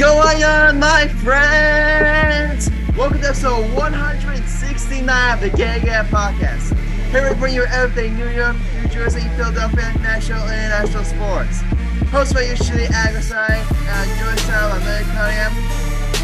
going on, my friends? Welcome to episode 169 of the Gay Gay Podcast. Here we bring you everything New York, New Jersey, Philadelphia, national and international sports. Hosted by usually Agasai, uh, Joyce Sal, Americanium,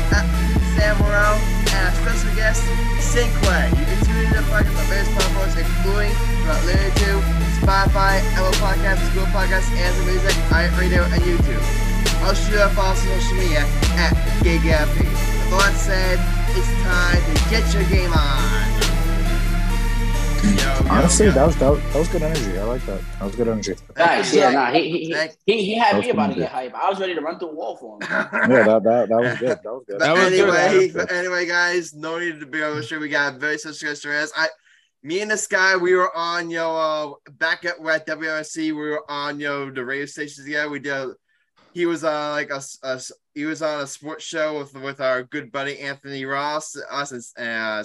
uh, Sam Morell, and our special guest, Cinquay. You can tune in to the podcast on various platforms, including throughout Literary 2, Spotify, Apple Podcasts, Google Podcasts, Amazon Music, iRadio, and YouTube. Also, shoot us on social media at GayGappy. With all that said, it's time to get your game on. Yo, yo, Honestly, yo. that was that, was that was good energy. I like that. That was good energy. Nice, yeah, nah, he he, he, he, he had me about to get hype. I was ready to run through a wall for him. Yeah, that that, that was good. That was good. But That was anyway, was good. anyway, guys, no need to be over sure. We got a very special guest. I, me and this guy, we were on yo uh, back at we're at WRC. We were on yo the radio stations together. We did. He was on like a, a he was on a sports show with with our good buddy Anthony Ross, us and uh,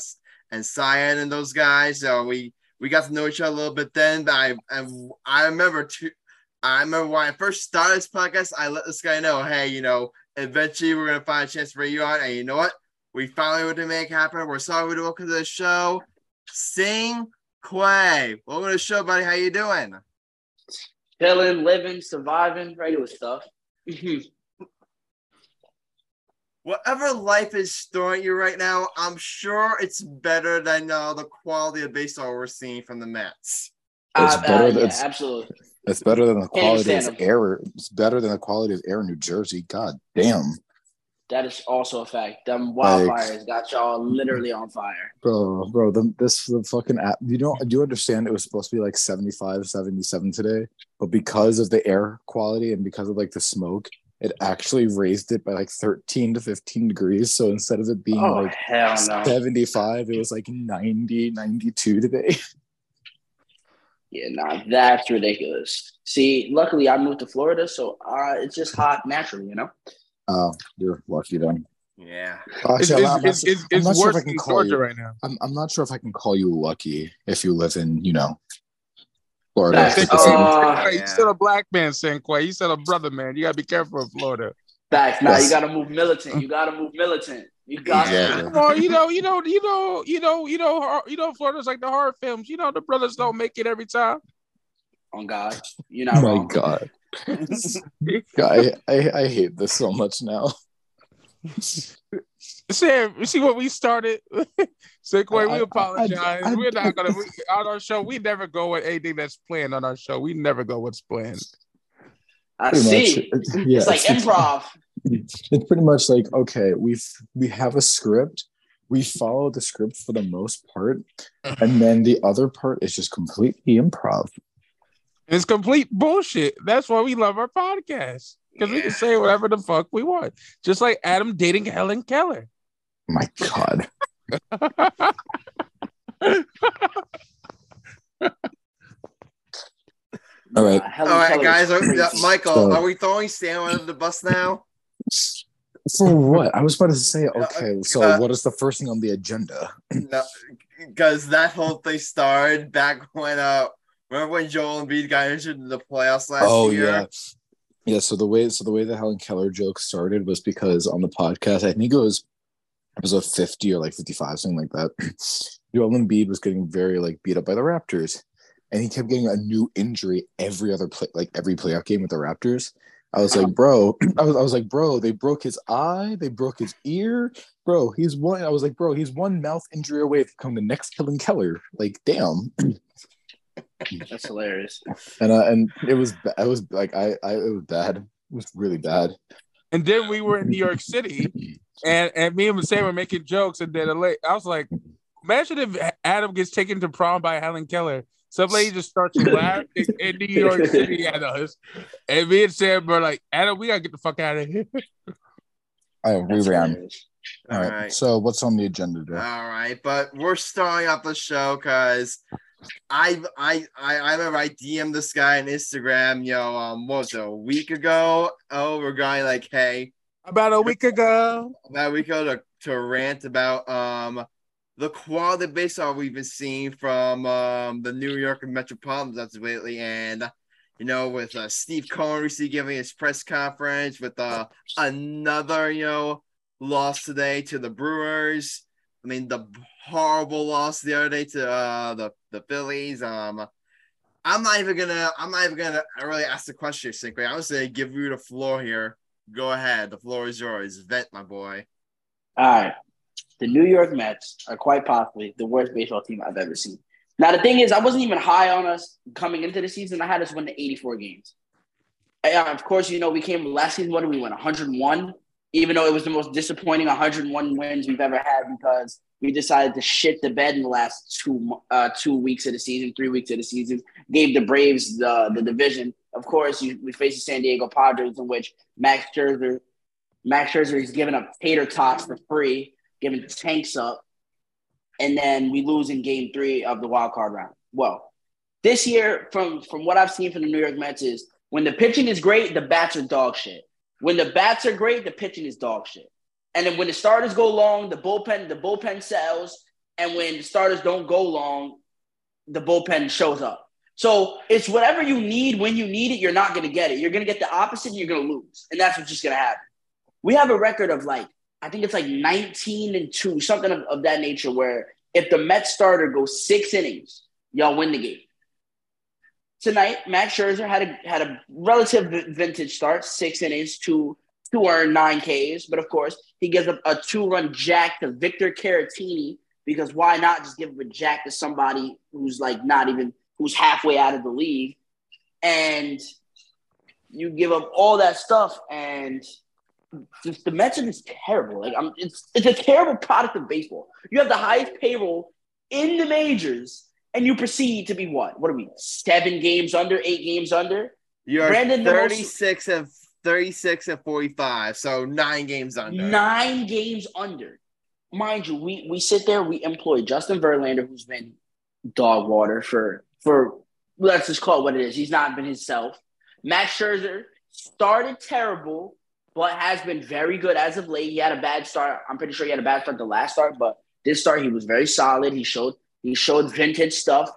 and Cyan and those guys. So we we got to know each other a little bit then. But I and I remember too. I remember when I first started this podcast, I let this guy know, hey, you know, eventually we're gonna find a chance bring you on. And you know what? We finally were to make happen. We're sorry to welcome to the show. Sing Quay. Welcome to the show, buddy. How you doing? Chilling, living, surviving, regular stuff. Whatever life is throwing at you right now, I'm sure it's better than uh, the quality of baseball we're seeing from the Mets. It's Uh, better uh, than- yeah, it's- absolutely. It's better than the quality of air. It's better than the quality of air in New Jersey. God damn, That is also a fact. Them Like- wildfires got y'all literally on fire. bro, bro. The, this the fucking app. You know, do you understand? It was supposed to be like 75, 77 today, but because of the air quality and because of like the smoke, it actually raised it by like thirteen to fifteen degrees. So instead of it being Oh like hell no! 75, it was like 90, 92 today. Yeah, nah, that's ridiculous. See, luckily I moved to Florida, so uh, it's just hot naturally, you know. Oh, you're lucky then. Yeah. It's, Actually, it's, I'm, not, it's, it's, I'm not sure if worse I can in call Georgia you. right now. I'm, I'm not sure if I can call you lucky if you live in, you know, Florida. Facts. Uh, Hey, you said a black man, Cinquay. You said a brother man. You gotta be careful in Florida. Facts. Nah, Yes. you gotta move militant. You gotta move militant. You got Yeah. to. Come on, you know, you know, you know, you know, you know, you know, Florida's like the horror films. You know, the brothers don't make it every time. On God, you're oh not my wrong. God. God, I, I, I hate this so much now. Sam, you see what we started? Cinquay, I- I- we apologize. I- I- We're not gonna we, on our show. We never go with anything that's planned on our show. We never go what's planned. I Pretty see. much. It's, yeah, it's like it's, improv. it's pretty much like, okay, we've we have a script. We follow the script for the most part. And then the other part is just completely improv. It's complete bullshit. That's why we love our podcast because we can say whatever the fuck we want, just like Adam dating Helen Keller. My God. All right. Uh, All right, guys. Are, uh, Michael, So- are we throwing Sam under the bus now? For what? I was about to say, okay, so uh, what is the first thing on the agenda? No, because that whole thing started back when uh remember when Joel Embiid got injured in the playoffs last oh year? yeah. Yeah, so the way so the way the Helen Keller joke started was because on the podcast, I think it was episode 50 or like 55, something like that. Joel Embiid was getting very like beat up by the Raptors. And he kept getting a new injury every other play like every playoff game with the Raptors. I was like, bro, I was, I was like, bro, they broke his eye, they broke his ear, bro. He's one. I was like, bro, he's one mouth injury away from becoming the next Helen Keller. Like, damn. That's hilarious. and uh, and it was ba- I was like I, I it was bad. It was really bad. And then we were in New York City, and and me and Sam were making jokes, and then a la- I was like, imagine if Adam gets taken to prom by Helen Keller. Some lady just starts laughing in New York City at us, and me and Sam were like, Adam, we gotta get the fuck out of here. I we That's ran. hilarious. All right. Alright. So what's on the agenda All today? right, but we're starting off the show because I I I I remember I DM'd this guy on Instagram, yo, um, what was it, a week ago? Oh, we're going like, hey, About a week ago, about a week ago to, to rant about um the quality of baseball we've been seeing from um the New York Metropolitans as of lately, and You know, with uh, Steve Cohen recently giving his press conference with uh, another, you know, loss today to the Brewers. I mean, the horrible loss the other day to uh, the the Phillies. Um, I'm not even gonna. I'm not even gonna really ask the question, Sinclair. I'm gonna give you the floor here. Go ahead. The floor is yours. Vent, my boy. All right. The New York Mets are quite possibly the worst baseball team I've ever seen. Now, the thing is, I wasn't even high on us coming into the season. I had us win the 84 games. And of course, you know, we came last season, what did we win? 101, even though it was the most disappointing 101 wins we've ever had because we decided to shit the bed in the last two uh, two weeks of the season, three weeks of the season. Gave the Braves the, the division. Of course, you, we faced the San Diego Padres, in which Max Scherzer, Max Scherzer is giving up tater tots for free, giving tanks up, and then we lose in Game Three of the wild card round. Well, this year, from from what I've seen from the New York Mets, is when the pitching is great, the bats are dog shit. When the bats are great, the pitching is dog shit. And then when the starters go long, the bullpen the bullpen sells, and when the starters don't go long, the bullpen shows up. So it's whatever you need when you need it. You're not going to get it. You're going to get the opposite, and you're going to lose, and that's what's just going to happen. We have a record of like I think it's like 19 and two, something of, of that nature, where if the Mets starter goes six innings, y'all win the game. Tonight, Max Scherzer had a had a relative vintage start, six innings, two two earn nine Ks. But of course, he gives up a two run jack to Victor Caratini because why not just give up a jack to somebody who's like not even who's halfway out of the league, and you give up all that stuff and the Mets are just terrible. Like I'm, it's it's a terrible product of baseball. You have the highest payroll in the majors, and you proceed to be what? What are we? Seven games under, eight games under. You're Brandon 36 and 36 and 45, so nine games under. Nine games under. Mind you, we we sit there, we employ Justin Verlander, who's been dog water for for let's just call it what it is. He's not been himself. Max Scherzer started terrible, but has been very good as of late. He had a bad start. I'm pretty sure he had a bad start the last start, but this start he was very solid. He showed he showed vintage stuff.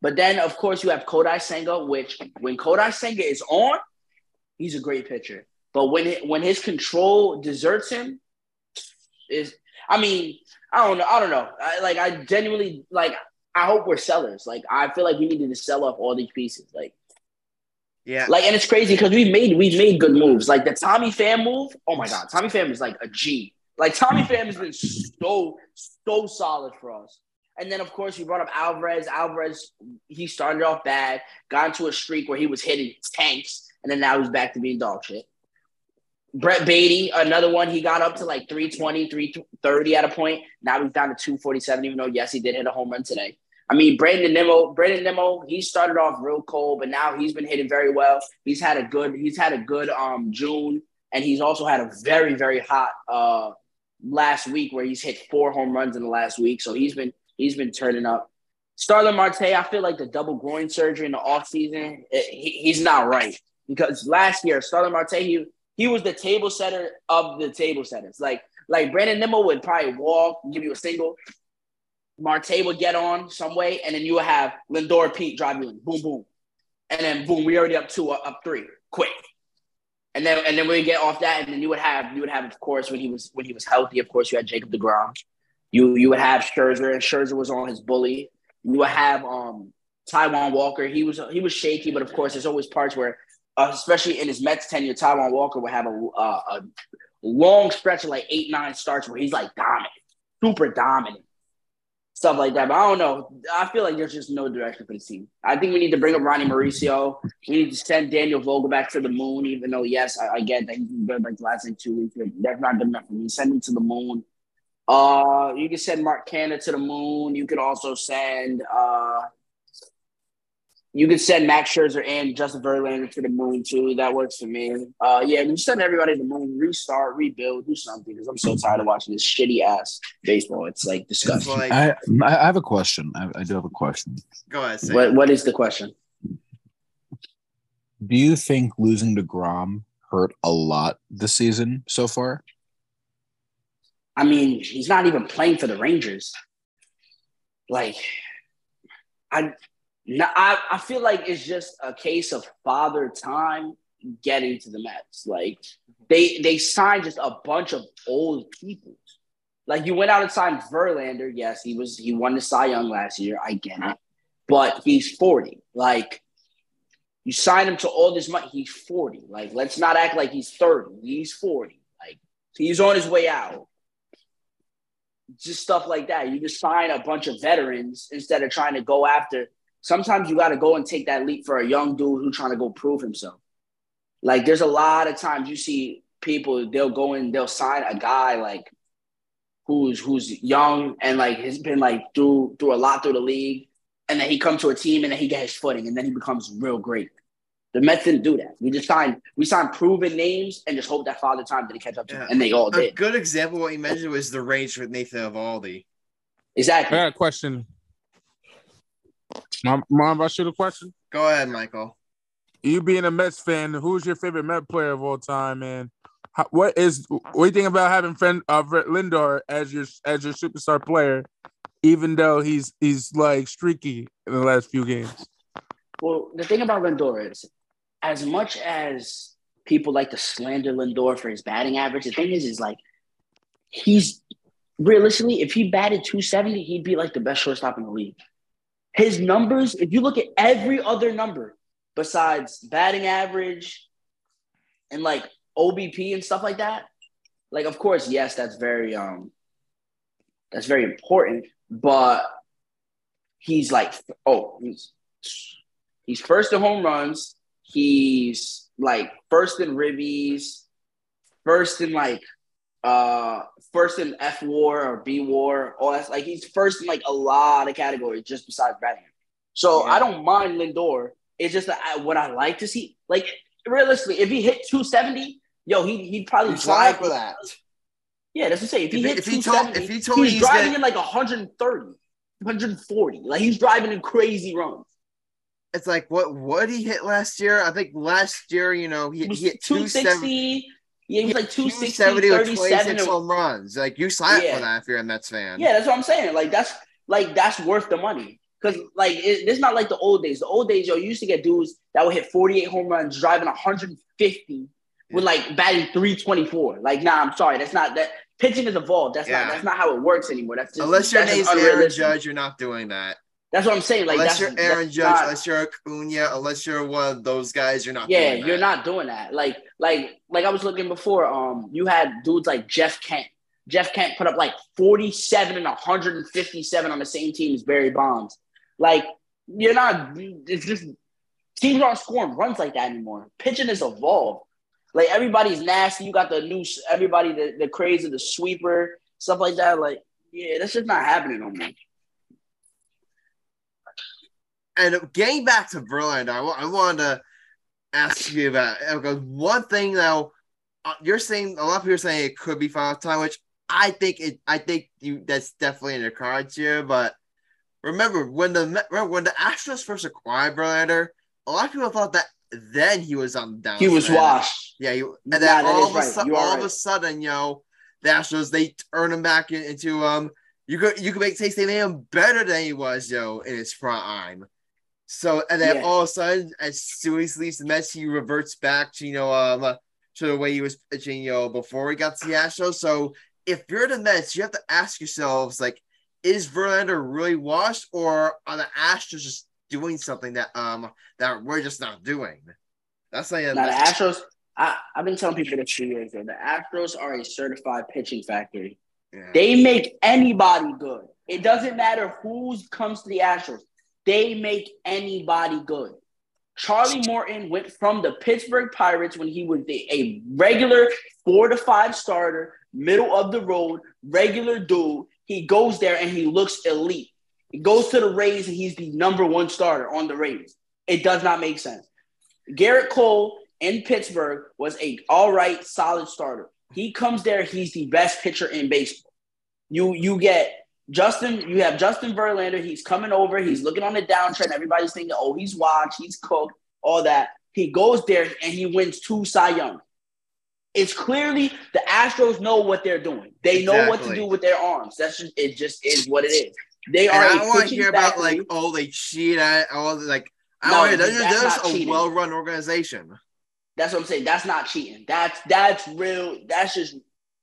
But then, of course, you have Kodai Senga, which when Kodai Senga is on, he's a great pitcher. But when it, when his control deserts him, is I mean I don't know I don't know I, like I genuinely like I hope we're sellers. Like I feel like we needed to sell off all these pieces. Like yeah, like and it's crazy because we've made we've made good moves. Like the Tommy Pham move. Oh my god, Tommy Pham is like a G. Like Tommy Pham has been so so solid for us. And then, of course, you brought up Alvarez. Alvarez, he started off bad, got into a streak where he was hitting tanks and then now he's back to being dog shit. Brett Baty, another one, he got up to like 320, 330 at a point. Now he's down to 247, even though, yes, he did hit a home run today. I mean, Brandon Nimmo, Brandon Nimmo, he started off real cold, but now he's been hitting very well. He's had a good, he's had a good um June, and he's also had a very, very hot uh last week where he's hit four home runs in the last week. So he's been he's been turning up. Starling Marte, I feel like the double groin surgery in the offseason, he, he's not right because last year Starling Marte he, he was the table setter of the table setters. Like like Brandon Nimmo would probably walk, give you a single. Marte would get on some way, and then you would have Lindor Pete drive you in, boom, boom, and then boom, we already up two, up three, quick. And then and then we get off that, and then you would have you would have of course when he was when he was healthy, of course you had Jacob Degrom. You you would have Scherzer, and Scherzer was on his bully. You would have um Taijuan Walker. He was he was shaky, but of course there's always parts where uh, especially in his Mets tenure, Taijuan Walker would have a, uh, a long stretch of like eight, nine starts where he's like dominant, super dominant, stuff like that. But I don't know. I feel like there's just no direction for the team. I think we need to bring up Ronnie Mauricio. We need to send Daniel Vogel back to the moon, even though, yes, I, I get that he's been good like the last like two weeks. That's not good enough for me. Send him to the moon. Uh, you can send Mark Canha to the moon. You could also send uh, you could send Max Scherzer and Justin Verlander to the moon too. That works for me. Uh, yeah, we send everybody to the moon, restart, rebuild, do something because I'm so tired of watching this shitty ass baseball. It's like disgusting. It's like, I I have a question. I, I do have a question. Go ahead. What What is the question? Do you think losing deGrom hurt a lot this season so far? I mean, he's not even playing for the Rangers. Like, I I, I feel like it's just a case of father time getting to the Mets. Like they they signed just a bunch of old people. Like you went out and signed Verlander. Yes, he was he won the Cy Young last year. I get it, but he's forty. Like you signed him to all this money. He's forty. Like let's not act like he's thirty. He's forty. Like he's on his way out. Just stuff like that. You just sign a bunch of veterans instead of trying to go after. Sometimes you got to go and take that leap for a young dude who's trying to go prove himself. Like there's a lot of times you see people they'll go and they'll sign a guy like who's who's young and like has been like through through a lot through the league, and then he comes to a team and then he gets his footing and then he becomes real great. The Mets didn't do that. We just signed we signed proven names and just hope that Father Time didn't catch up to Yeah. them, and they all A did. good example of what you mentioned was the range with Nathan Eovaldi. I Exactly. got a question. Mom, mom, I shoot a question. Go ahead, Michael. You being a Mets fan, who's your favorite Met player of all time, man? How, what is what do you think about having friend uh, Lindor as your as your superstar player, even though he's he's like streaky in the last few games? Well, the thing about Lindor is, as much as people like to slander Lindor for his batting average, the thing is, is like he's realistically, if he batted 270, he'd be like the best shortstop in the league. His numbers, if you look at every other number besides batting average and like OBP and stuff like that, like of course, yes, that's very um that's very important, but he's like oh, he's He's first in home runs. He's like first in ribbies, first in like uh first in F war or B war. All that's like he's first in like a lot of categories just besides batting. So Yeah. I don't mind Lindor. It's just that I, what I like to see. Like realistically, if he hit 270, yo, he he'd probably drive for that. Yeah, that's what I'm saying. If he If he- hit if he told- 270, if he told he's, he's driving in like 130, 140. Like he's driving in crazy runs. It's like what what he hit last year? I think last year, you know, he, he hit 260. Yeah, he was like 260, 270 with 37. 26 and- home runs. Like you slap Yeah. for that if you're a Mets fan. Yeah, that's what I'm saying. Like that's like that's worth the money. Cause like it, it's not like the old days. The old days, yo, you used to get dudes that would hit 48 home runs, driving 150 with like batting 324. Like, nah, I'm sorry, that's not that. Pitching has evolved. That's Yeah. not that's not how it works anymore. That's just Unless your that's just name's Aaron. Judge, you're not doing that. That's what I'm saying. Like unless that's, you're Aaron Judge, not- unless you're Acuna, unless you're one of those guys, you're not. yeah, you're not doing that. Like, like, like I was looking before. Um, you had dudes like Jeff Kent. Jeff Kent put up like 47 and 157 on the same team as Barry Bonds. Like, you're not. It's just teams aren't scoring runs like that anymore. Pitching has evolved. Like everybody's nasty. You got the new everybody the, the craze of the sweeper stuff like that. Like, yeah, that's just not happening no more. And getting back to Verlander, I, I wanted to ask you about because one thing though, uh, you're saying a lot of people are saying it could be final time, which I think it. I think you that's definitely in the cards here. But remember when the remember when the Astros first acquired Verlander, a lot of people thought that then he was on the down. He was washed. Yeah, you, Nah, and then that all of a right. sudden, You are of a right. sudden, yo, the Astros they turn him back in- into um. You could you could make say they made him better than he was, yo, in his prime. So and then Yeah. all of a sudden, as soon as he leaves the Mets, he reverts back to you know um to the way he was pitching, you know, before he got to the Astros. So if you're the Mets, you have to ask yourselves like, is Verlander really washed, or are the Astros just doing something that um that we're just not doing? That's like Now the Astros, I, I've been telling people this for years. Though, the Astros are a certified pitching factory. yeah. They make anybody good. It doesn't matter who comes to the Astros. They make anybody good. Charlie Morton went from the Pittsburgh Pirates when he was a, regular four to five starter, middle of the road, regular dude. He goes there and he looks elite. He goes to the Rays and he's the number one starter on the Rays. It does not make sense. Gerrit Cole in Pittsburgh was a all right, solid starter. He comes there, he's the best pitcher in baseball. You you get Justin, you have Justin Verlander, he's coming over, he's looking on the downtrend. Everybody's thinking, oh, he's watched, he's cooked, all that. He goes there and he wins two Cy Young. It's clearly the Astros know what they're doing. They know what to do with their arms. That's just it just is what it is. They And are. I a don't want to hear about like oh they cheat at all like. I No, want to hear that's there's, not there's a cheating. well-run organization. That's what I'm saying. That's not cheating. That's that's real. That's just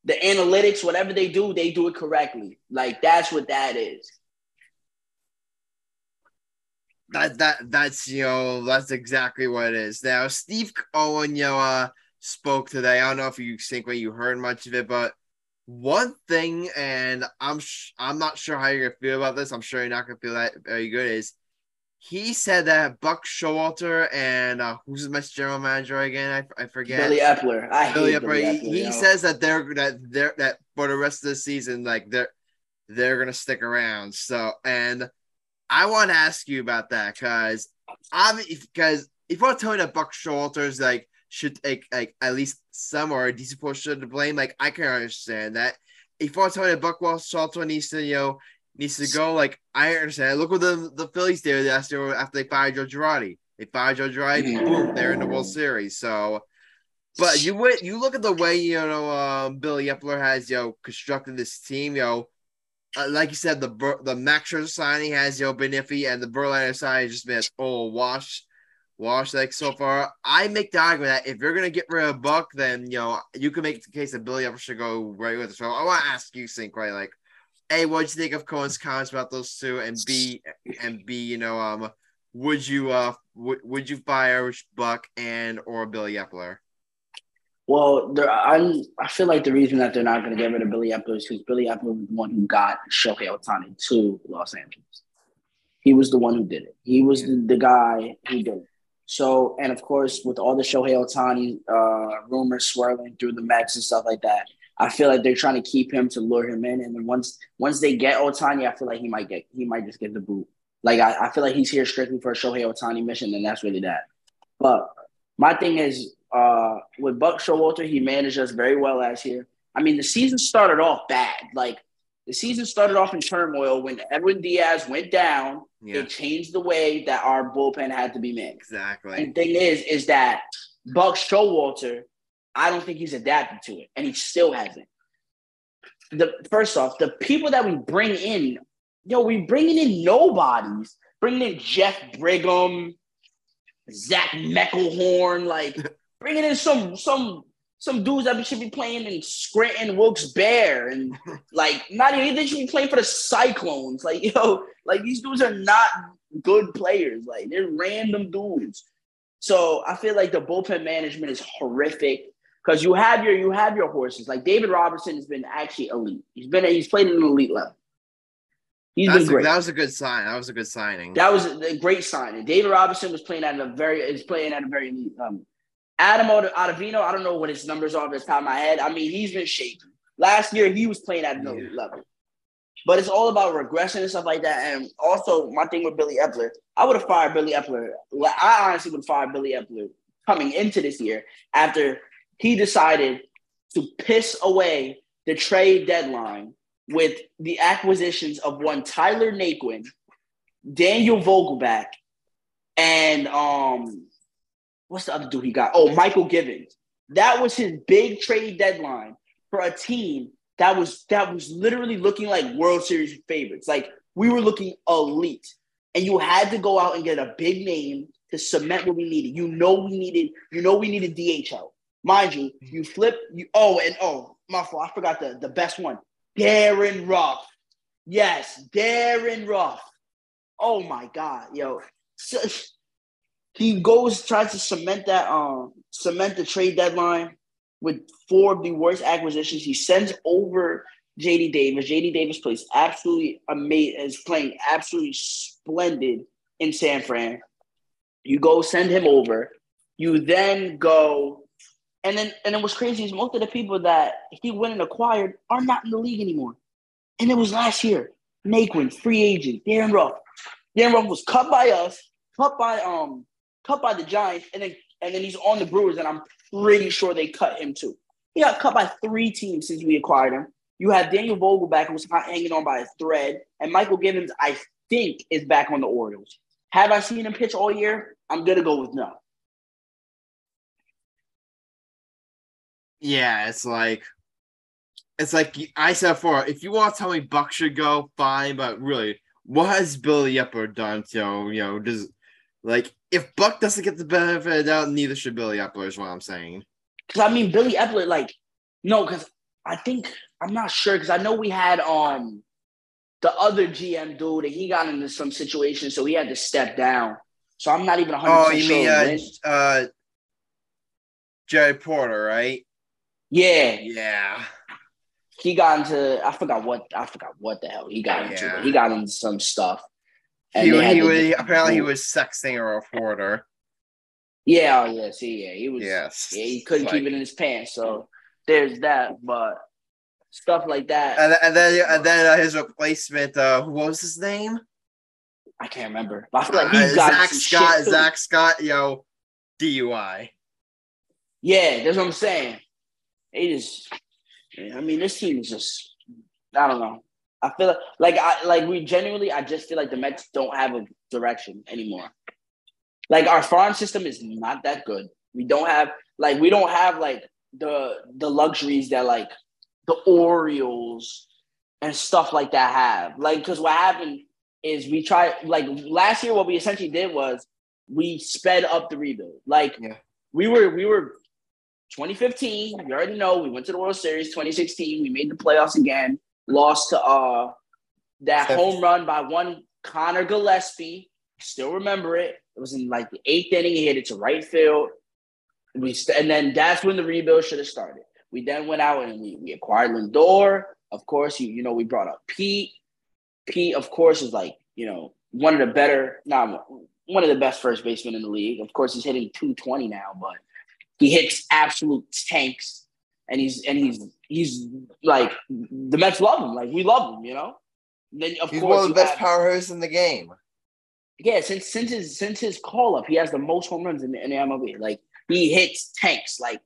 the analytics. Whatever they do, they do it correctly. Like that's what that is. That that that's you know that's exactly what it is. Now Steve Cohen, you know, uh, spoke today. I don't know if you think when you heard much of it, but one thing, and I'm sh- I'm not sure how you're gonna feel about this. I'm sure you're not gonna feel that very good. Is he said that Buck Showalter and uh, who's his next general manager again? I, I forget. Billy Eppler. I hate Billy Billy, Eppler, Eppler. he, he says that they're that they're that for the rest of the season, like they're they're gonna stick around. So, and I want to ask you about that because I'm because if you're telling that Buck Showalter's like should take like at least some or a decent portion to blame, like I can understand that. If you're telling that Buck Showalter needs to you know needs to go, like I understand. Look what the the Phillies did last year after they fired Joe Girardi. They fired Joe Girardi, Mhm. boom, they're in the World Series. So. But you would you look at the way you know um, Billy Eppler has you know constructed this team. You know, uh, like you said, the the Max Scherzer signing has you know been iffy, and the Verlander signing has just been oh wash, wash like so far. I make the argument that if you're gonna get rid of Buck, then you know you can make the case that Billy Eppler should go right with it. So I want to ask you, Sync, right? Like, a, what'd you think of Cohen's comments about those two, and b, and b, you know, um, would you uh would, would you fire Buck and or Billy Eppler? Well, there, I'm. I feel like the reason that they're not going to get rid of Billy Eppler is because Billy Eppler was the one who got Shohei Ohtani to Los Angeles. He was the one who did it. He was the, the guy who did it. So, and of course, with all the Shohei Ohtani uh, rumors swirling through the Mets and stuff like that, I feel like they're trying to keep him to lure him in. And then once once they get Ohtani, I feel like he might get he might just get the boot. Like I, I feel like he's here strictly for a Shohei Ohtani mission, and that's really that. But my thing is, uh, with Buck Showalter, he managed us very well last year. I mean, the season started off bad. Like the season started off in turmoil when Edwin Diaz went down. Yeah, It changed the way that our bullpen had to be managed. exactly. And the thing is, is that Buck Showalter, I don't think he's adapted to it, and he still hasn't. The first off, the people that we bring in, yo, we bringing in nobodies. Bringing in Jeff Brigham, Zach Muckenhirn, like bringing in some some some dudes that should be playing in Scranton Wilkes-Barre and like not even they should be playing for the Cyclones. Like yo, like these dudes are not good players. Like they're random dudes. So I feel like the bullpen management is horrific because you have your you have your horses. Like David Robertson has been actually elite. He's been he's played at an elite level. He's That's been a, great. that was a good sign. That was a good signing. That was a great signing. David Robinson was playing at a very is playing at a very elite level. Adam Ottavino, I don't know what his numbers are off the top of my head. I mean, he's been shaky. Last year, he was playing at an elite level. But it's all about regression and stuff like that. And also, my thing with Billy Eppler, I would have fired Billy Eppler. I honestly would have fired Billy Eppler coming into this year after he decided to piss away the trade deadline with the acquisitions of one Tyler Naquin, Daniel Vogelbach, and um, what's the other dude he got? Oh, Mychal Givens. That was his big trade deadline for a team that was that was literally looking like World Series favorites. Like we were looking elite, and you had to go out and get a big name to cement what we needed. You know we needed. You know we needed DHL. Mind you, you flip. You oh and oh my fault. I forgot the the best one. Darin Ruf. Yes, Darin Ruf. Oh my God, yo. So, he goes tries to cement that um cement the trade deadline with four of the worst acquisitions. He sends over JD Davis. JD Davis plays absolutely amazing, is playing absolutely splendid in San Fran. You go send him over. You then go, and then and then what's crazy is most of the people that he went and acquired are not in the league anymore. And it was last year. Naquin, free agent, Darin Ruf. Darin Ruf was cut by us, cut by um, cut by the Giants, and then and then he's on the Brewers, and I'm pretty sure they cut him too. He got cut by three teams since we acquired him. You have Daniel Vogelbach, who's not hanging on by a thread, and Mychal Givens, I think, is back on the Orioles. Have I seen him pitch all year? I'm gonna go with no. Yeah, it's like it's like I said before. If you want to tell me Buck should go, fine. But really, what has Billy Eppler done? To, you know, does like if Buck doesn't get the benefit of the doubt, neither should Billy Eppler. Is what I'm saying. Because I mean, Billy Eppler, like, no, because I think I'm not sure because I know we had um the other GM dude and he got into some situation, so he had to step down. So I'm not even 100 Oh, percent you sure. mean uh, uh, Jared Porter, right? Yeah, Yeah. he got into I forgot what I forgot what the hell he got into. Yeah. He got into some stuff. He, he to- was apparently he was sexting a reporter. Yeah, oh yeah, see, yeah, he was. Yes. Yeah, he couldn't Like- keep it in his pants. So there's that, but stuff like that, And, and then and then uh, his replacement, uh, who was his name? I can't remember. But I feel like Uh, he's got Zach Scott. Zach Scott, yo, DUI. Yeah, that's what I'm saying. It is. I mean, this team is just. I don't know. I feel like, like I like we genuinely. I just feel like the Mets don't have a direction anymore. Like our farm system is not that good. We don't have like we don't have like the the luxuries that like the Orioles and stuff like that have. Like, because what happened is we tried like last year. What we essentially did was we sped up the rebuild. Like, Yeah. we were we were 2015. You already know we went to the World Series. 2016, we made the playoffs again. Lost to uh that home run by one Conor Gillaspie. Still remember it. It was in like the eighth inning. He hit it to right field. We st- and then that's when the rebuild should have started. We then went out and we, we acquired Lindor. Of course, you you know we brought up Pete. Pete, of course, is like you know one of the better, not one of the best first basemen in the league. Of course, he's hitting 220 now, but he hits absolute tanks, and he's and he's he's like the Mets love him. Like we love him, you know. And then of He's course one of the best have- power hitters in the game. yeah, since since his since his call up, he has the most home runs in the, in the MLB. Like he hits tanks. Like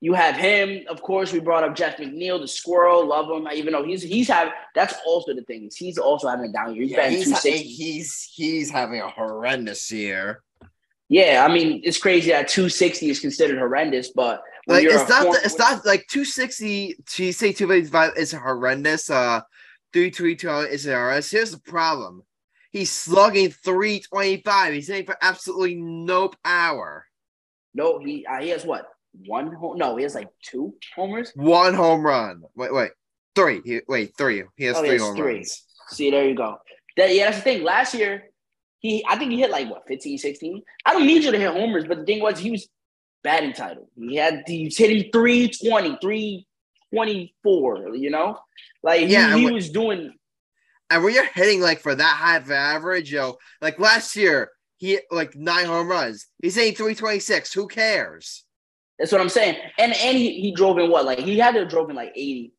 you have him. Of course, we brought up Jeff McNeil, the squirrel. Love him. I even though he's he's having that's also the thing. is He's also having a down year. He's Yeah, he's, ha- he's he's having a horrendous year. Yeah, I mean it's crazy that two sixty is considered horrendous, but when Like you're it's not the, it's not like 260 to say 285 is horrendous. Uh 322 is horrendous. Here's the problem. He's slugging 325. He's hitting for absolutely no power. no. He uh, he has what one home? No, he has like two homers. One home run. Wait, wait. Three. He, wait, three. He has Oh, he three has home three. runs. See, there you go. That, yeah, that's the thing. Last year, he I think he hit like what 15, 16. I don't need you to hit homers, but the thing was he was batting title. He had he was hitting 320, 324, you know? Like he, Yeah, he what- was doing And when you're hitting like for that high of average, yo, like last year, he hit like nine home runs. He's hitting 326. Who cares? that's what I'm saying. And and he, he drove in what? Like he had to have drove in like 80.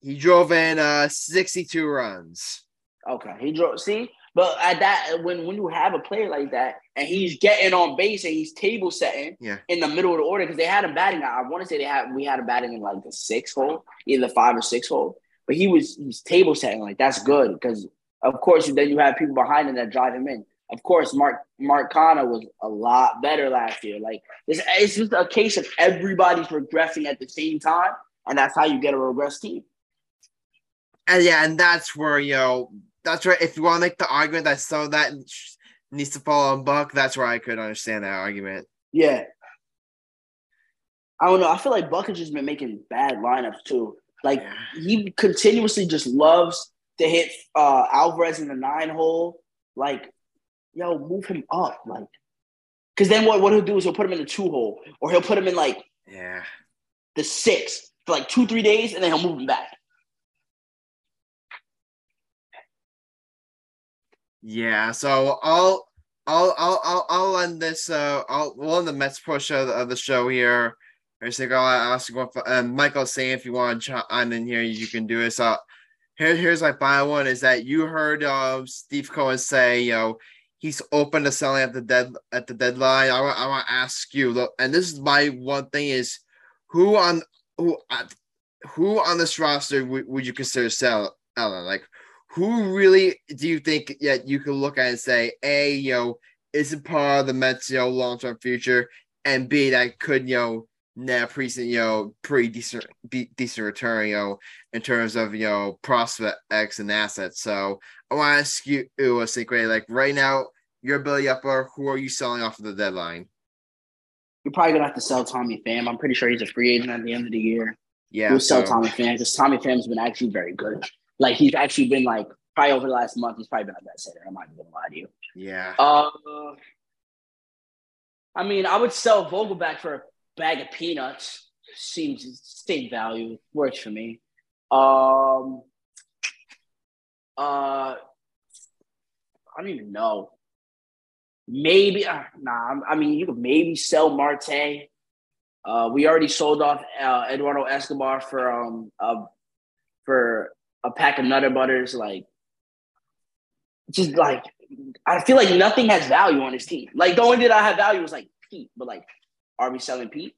He drove in uh 62 runs. Okay. He drove see, but at that when when you have a player like that and he's getting on base and he's table setting Yeah. in the middle of the order because they had him batting. I want to say they had we had him batting in like the six hole, either five or six hole. But he was he's table setting like that's good because of course then you have people behind him that drive him in. Of course, Mark Mark Canha was a lot better last year. Like it's, it's just a case of everybody's regressing at the same time, and that's how you get a regress team. And yeah, and that's where you know that's right. if you want to make the argument that some of that needs to fall on Buck, that's where I could understand that argument. Yeah. I don't know. I feel like Buck has just been making bad lineups too. Like he continuously just loves to hit uh Alvarez in the nine hole. Like, yo, move him up. Like, because then what, what he'll do is he'll put him in the two hole, or he'll put him in like Yeah. the six for like two, three days, and then he'll move him back. Yeah, so I'll I'll I'll I'll, I'll end this uh I'll we'll end the Mets push of, of the show here. I think I'll ask you for um Michael saying if you want to chime in here, you can do it. So here, here's my final one is that you heard uh, Steve Cohen say, you know, he's open to selling at the dead at the deadline. I want I want to ask you, look, and this is my one thing is who on who uh, who on this roster would, would you consider sell Ellen? Like who really do you think yeah you can look at and say a you know is it part of the Mets you know long term future and b that could you know net decent, you know, pretty decent, de- decent return, you know, in terms of you know prospects and assets. So I want to ask you, a secret, like right now, your Billy Eppler, who are you selling off of the deadline? You're probably gonna have to sell Tommy Pham. I'm pretty sure he's a free agent at the end of the year. Yeah, We'll sell Tommy Pham because Tommy Pham's been actually very good. Like he's actually been like probably over the last month, he's probably been a best hitter. I'm not even gonna lie to you. Yeah, Uh, I mean, I would sell Vogelbach for a bag of peanuts. Seems same value. Works for me. Um, uh, I don't even know. Maybe, uh, nah. I mean, you could maybe sell Marte. Uh, we already sold off uh, Eduardo Escobar for um uh, for a pack of Nutter Butters. Like, just like I feel like nothing has value on his team. Like the only thing that I have value was like Pete, but like, are we selling Pete?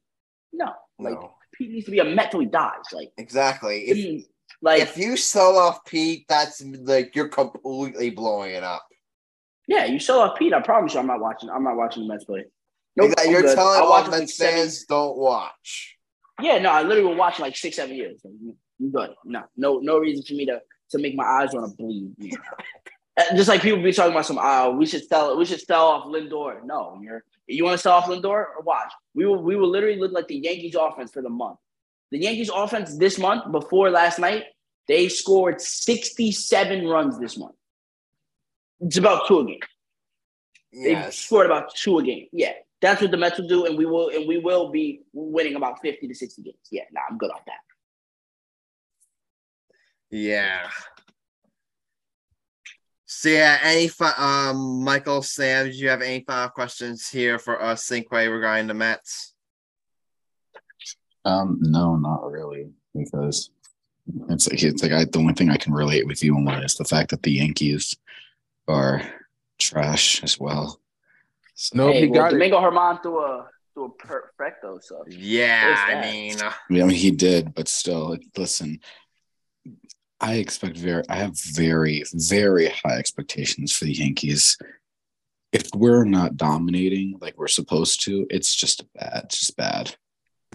No. Like no, Pete needs to be a Met till he dies. Like, exactly. If like if you sell off Pete, that's like you're completely blowing it up. yeah, you sell off Pete. I promise you, I'm not watching. I'm not watching the Mets play. Nope, Exactly. You're good. telling all watch Mets fans don't watch. Yeah, no, I literally been watching like six, seven years. You- you good? No, no, no reason for me to to make my eyes want to bleed. Uh, Just like people be talking about some, uh, we should sell, we should sell off Lindor. No, you're you want to sell off Lindor or watch. We will, we will literally look like the Yankees offense for the month. The Yankees offense this month, before last night, they scored 67 runs this month. It's about two a game. They scored about two a game. Yeah, that's what the Mets will do, and we will and we will be winning about 50 to 60 games. Yeah, nah, I'm good off that. Yeah. So yeah, any fi- um Michael Sam, do you have any final questions here for us Cinquay regarding the Mets? Um, no, not really, because it's like it's like I, the only thing I can relate with you on is the fact that the Yankees are trash as well. So, No, hey, he well, got it. Domingo Germán threw a threw a perfecto. So Yeah, I mean, uh, I mean, he did, but still, like, listen. I expect very, I have very, very high expectations for the Yankees. If we're not dominating like we're supposed to, it's just bad. It's just bad.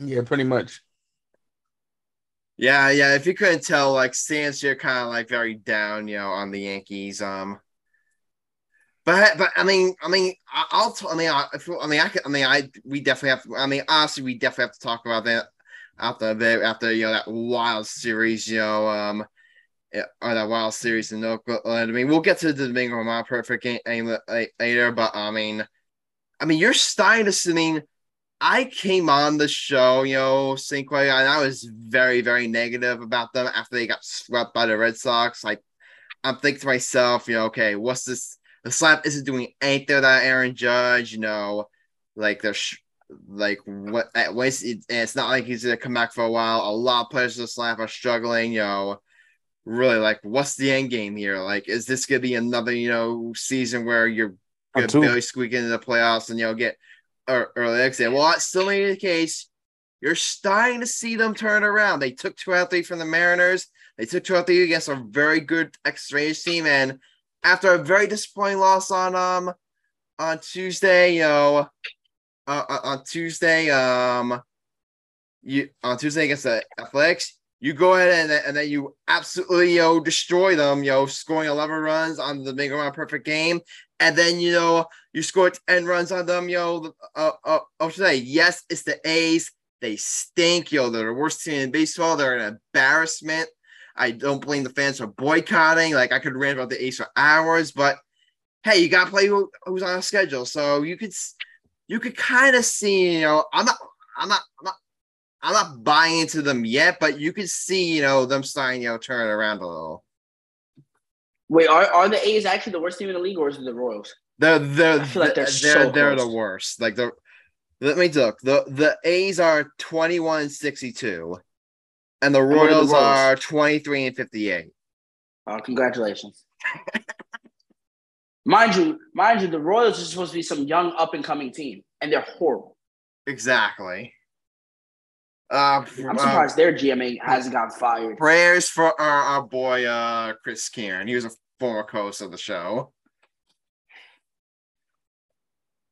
Yeah, pretty much. yeah, yeah. If you couldn't tell, like Stan's here kind of like very down, you know, on the Yankees. Um, but but I mean, I mean, I- I'll. T- I mean, I, if, I mean, I could. I mean, I we definitely have. To, I mean, honestly, we definitely have to talk about that after the after you know that wild series. You know, um, or that wild series in Oakland. I mean, we'll get to the Domingo Romano perfect game later, but I mean, I mean, you're to. I I came on the show, you know, Cinque, and I was very, very negative about them after they got swept by the Red Sox. Like, I'm thinking to myself, you know, okay, what's this? The slap isn't doing anything without Aaron Judge, you know, like they're sh- like what? At least it, it's not like he's gonna come back for a while. A lot of players in the slap are struggling, you know. Really, like, what's the end game here? Like, is this gonna be another, you know, season where you're gonna barely squeak into the playoffs and you know get or early exit. Well, that's still be the case. You're starting to see them turn around. They took two out three from the Mariners. They took two out three against a very good X-Rays team, and after a very disappointing loss on um on Tuesday, you know, uh, uh, on Tuesday, um, you on Tuesday against the Athletics, you go ahead and, then- and then you absolutely you know destroy them, you know, scoring 11 runs on the Big Round perfect game, and then you know you score 10 runs on them, yo. Uh, uh, oh, should I? Yes, it's the A's. They stink, yo. They're the worst team in baseball. They're an embarrassment. I don't blame the fans for boycotting. Like I could rant about the A's for hours, but hey, you gotta play who, who's on a schedule. So you could you could kind of see, you know, I'm not I'm not I'm not I'm not buying into them yet, but you can see, you know, them starting, you know, turn around a little. wait, are, are the A's actually the worst team in the league, or is it the Royals? They're they're I feel like they're they're so they're the worst. Like the let me look. The the A's are 21 and 62. And the what are the Royals Royals? are 23 and 58. Oh, congratulations. mind you, mind you, the Royals are supposed to be some young up and coming team, and they're horrible. Exactly. Uh, I'm uh, surprised their GMA hasn't got fired. prayers for our, our boy uh Chris Kieran. He was a former host of the show.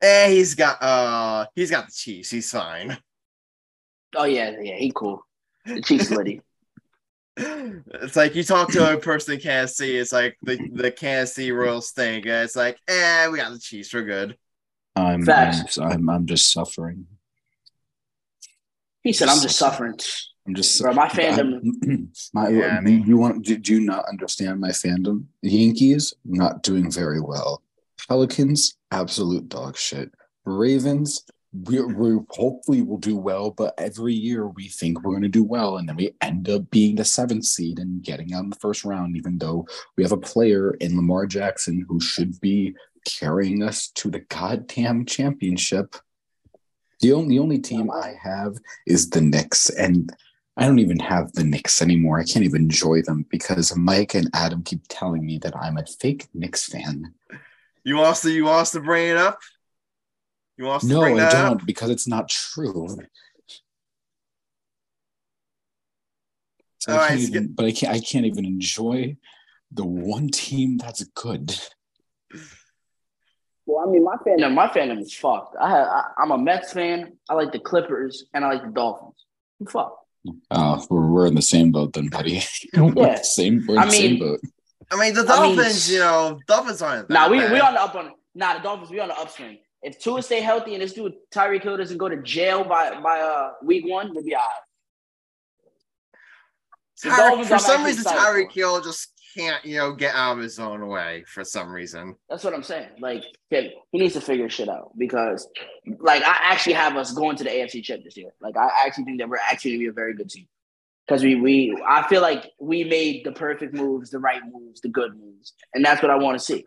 Eh, he's got uh he's got the cheese. He's fine. Oh yeah, yeah, he cool. The Chiefs litty. It's like you talk to a person in Kansas City, it's like the, the Kansas City Royals thing. It's like, eh, we got the Chiefs, we're good. I'm, Facts. I'm I'm I'm just suffering. He said, "I'm just suffering." I'm just Bro, my fandom- my Yeah, I you- mean- you want do, do you not understand my fandom? Yankees not doing very well. Pelicans absolute dog shit. Ravens we we hopefully will do well, but every year we think we're going to do well, and then we end up being the seventh seed and getting out in the first round, even though we have a player in Lamar Jackson who should be carrying us to the goddamn championship. The only the only team I have is the Knicks, and I don't even have the Knicks anymore. I can't even enjoy them because Mike and Adam keep telling me that I'm a fake Knicks fan. You want us to you want us to bring it up? You want us to No, bring I don't up? because it's not true. So All I right, even, but I can't. I can't even enjoy the one team that's good. Well, I mean, my fandom, my fandom is fucked. I, have, I I'm a Mets fan. I like the Clippers and I like the Dolphins. I'm fucked. Uh, we're, we're in the same boat then, buddy. we're Yeah. the same. We're in I the same mean- boat. I mean, the I mean- Dolphins, you know, Dolphins aren't. that Nah, we bad. we on the up on. Nah, the Dolphins we on the upswing. If Tua stay healthy and this dude Tyreek Hill doesn't go to jail by by uh week one, we'll be all right. The for some reason, excited Tyreek. Hill just can't, you know, get out of his own way for some reason. That's what I'm saying. Like, he needs to figure shit out because, like, I actually have us going to the AFC Chip this year. Like, I actually think that we're actually to be a very good team because we we I feel like we made the perfect moves, the right moves, the good moves, and that's what I want to see.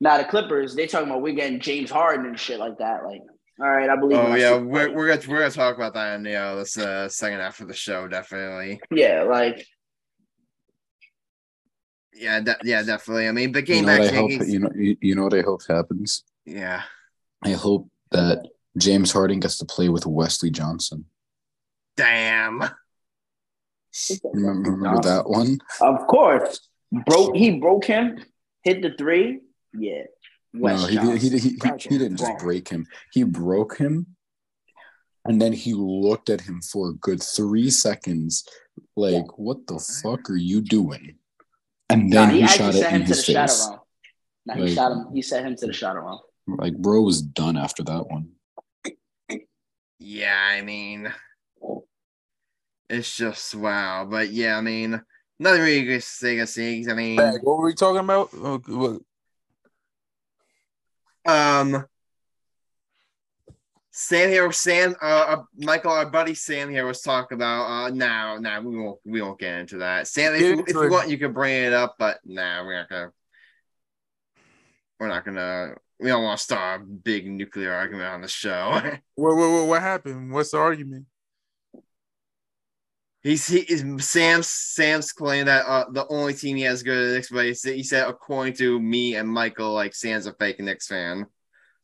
Now the Clippers, they talking about we getting James Harden and shit like that. Like, all right, I believe. Oh yeah, we're we're gonna we're gonna talk about that in the uh, this uh, second half of the show, definitely. yeah, like Yeah, de- yeah, definitely. I mean, but You getting know back to I hope. Yankees, You know. You, you know what I hope happens. yeah. I hope that James Harden gets to play with Wesley Johnson. Damn. Remember, remember that one? Of course, broke. He broke him, hit the three. Yeah, Wes no, he, did, he, did, he, he, he didn't just break him. He broke him, and then he looked at him for a good three seconds, like, "What the fuck are you doing?" And Nah, then he, he, shot it set him in to the his shadow face. realm. Nah, he shot him. He set him to the shadow realm. Like, bro was done after that one. Yeah, I mean, it's just wow. But yeah, I mean, nothing really good to say. I mean, Back. What were we talking about? Oh, um, Sam here, Sam, uh, uh, Michael, our buddy Sam here was talking about. Uh, now, now we won't, we won't get into that. Sam, if, you, if you want, you can bring it up, but nah, we're not gonna. We're not gonna. We don't want to start a big nuclear argument on the show. what, what, what, what happened? What's the argument? He's he is Sam's Sam's claiming that uh, the only team he has good at Knicks, but he said, he said according to me and Michael, like Sam's a fake Knicks fan.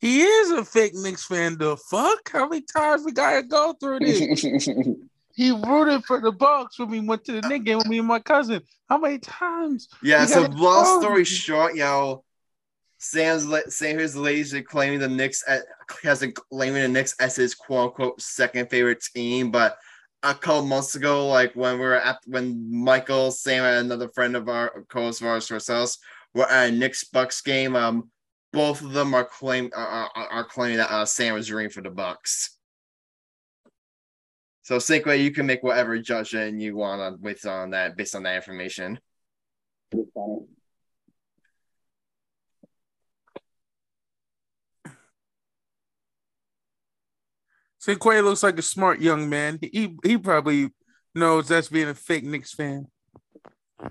He is a fake Knicks fan. The fuck? How many times we gotta go through this? he rooted for the Bucks when we went to the Knicks game with me and my cousin. How many times? Yeah, so long story short, y'all. Sam's Sam ladies are claiming the Knicks at, has a claiming the Knicks as his quote unquote second favorite team, but a couple months ago, like when we were at when Michael, Sam, and another friend of our co-host of ours, ourselves, were at a Knicks Bucks game, um, both of them are claim are, are, are claiming that uh, Sam was rooting for the Bucks. So, same way you can make whatever judgment you want on based on that based on that information. Cinquay looks like a smart young man. He he probably knows that's being a fake Knicks fan. I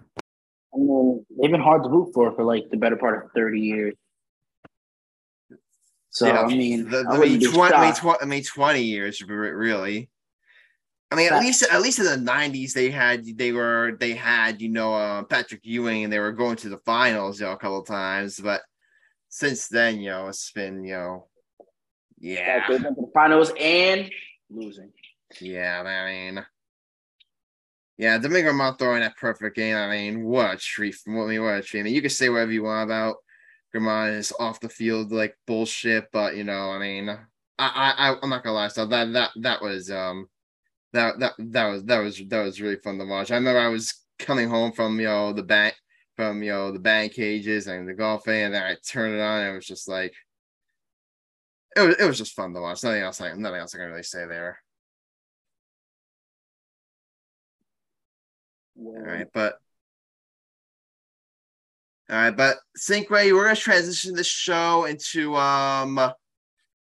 mean, they've been hard to root for for like the better part of thirty years. So Yeah, I mean, the, I I, mean, 20, I, mean, tw- I mean, 20 years really. I mean, at Facts. least at least in the 90s they had they were they had, you know, uh, Patrick Ewing and they were going to the finals, you know, a couple of times, but since then, you know, it's been, you know, yeah. To the finals and losing. Yeah, I mean, yeah, Domingo Montoro in that perfect game. I mean, what a treat! I mean, what a treat. I mean, you can say whatever you want about Grimaldi's off the field like bullshit, but you know, I mean, I, I, I I'm not gonna lie. So that that that was um that that that was that was that was really fun to watch. I remember I was coming home from you know the bank from you know the band cages and the golfing, and then I turned it on, and it was just like it was it was just fun to watch. Nothing else like nothing else I can really say there. All right, but all right, but Cinquay, we're gonna transition this show into um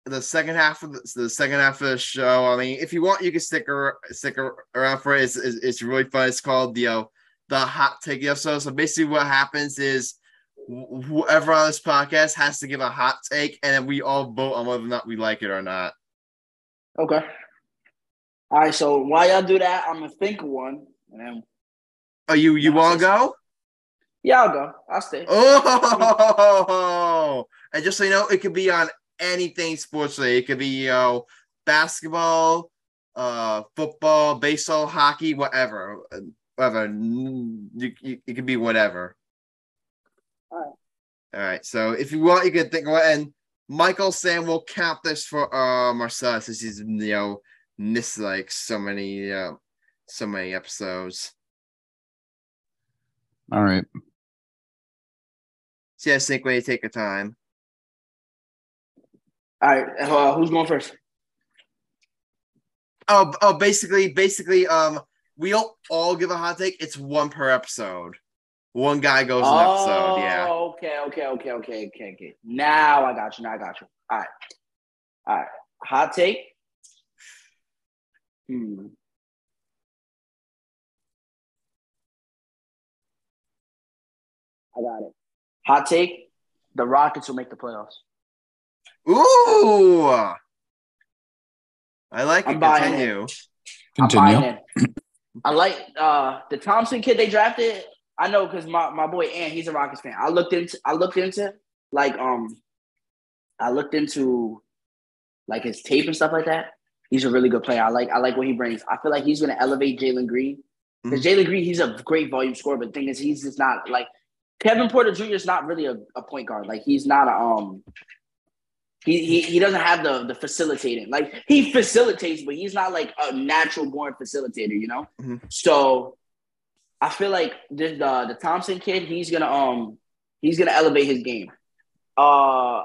the second half of the, the second half of the show. I mean, if you want, you can stick stick around for it. It's, it's, it's really fun. It's called the uh, the hot take episode. So basically, what happens is wh- whoever on this podcast has to give a hot take, and then we all vote on whether or not we like it or not. Okay. All right. So while y'all do that, I'm gonna think one, and then Oh, you you want to go? Yeah, I'll go. I'll stay. Oh, and just so you know, it could be on anything sports related. It could be you know basketball, uh, football, baseball, hockey, whatever, whatever. You, you, it could be whatever. All right. All right. So if you want, you can think of it. And Michael Sam will count this for uh Marcel since he's you know missed like so many uh, so many episodes. All right. So yeah, Cinquay to take your time. All right. Uh, who's going first? Oh, oh, basically, basically, um, we don't all give a hot take. It's one per episode. One guy goes an episode. Yeah. Oh, okay, okay, okay, okay, okay, okay. Now I got you. Now I got you. All right. All right. Hot take. Hmm. I got it. Hot take. The Rockets will make the playoffs. Ooh. I like I'm it. buying Continue. I'm Continue. buying. I like uh the Thompson kid they drafted. I know because my, my boy Ant, he's a Rockets fan. I looked into I looked into like um I looked into like his tape and stuff like that. He's a really good player. I like I like what he brings. I feel like he's gonna elevate Jalen Green. Because Jalen Green, he's a great volume scorer, but the thing is he's just not like Kevin Porter Jr. is not really a, a point guard. Like he's not a um he, he he doesn't have the the facilitating. Like he facilitates, but he's not like a natural born facilitator, you know? Mhm. So I feel like this the the Thompson kid, he's gonna um he's gonna elevate his game. Uh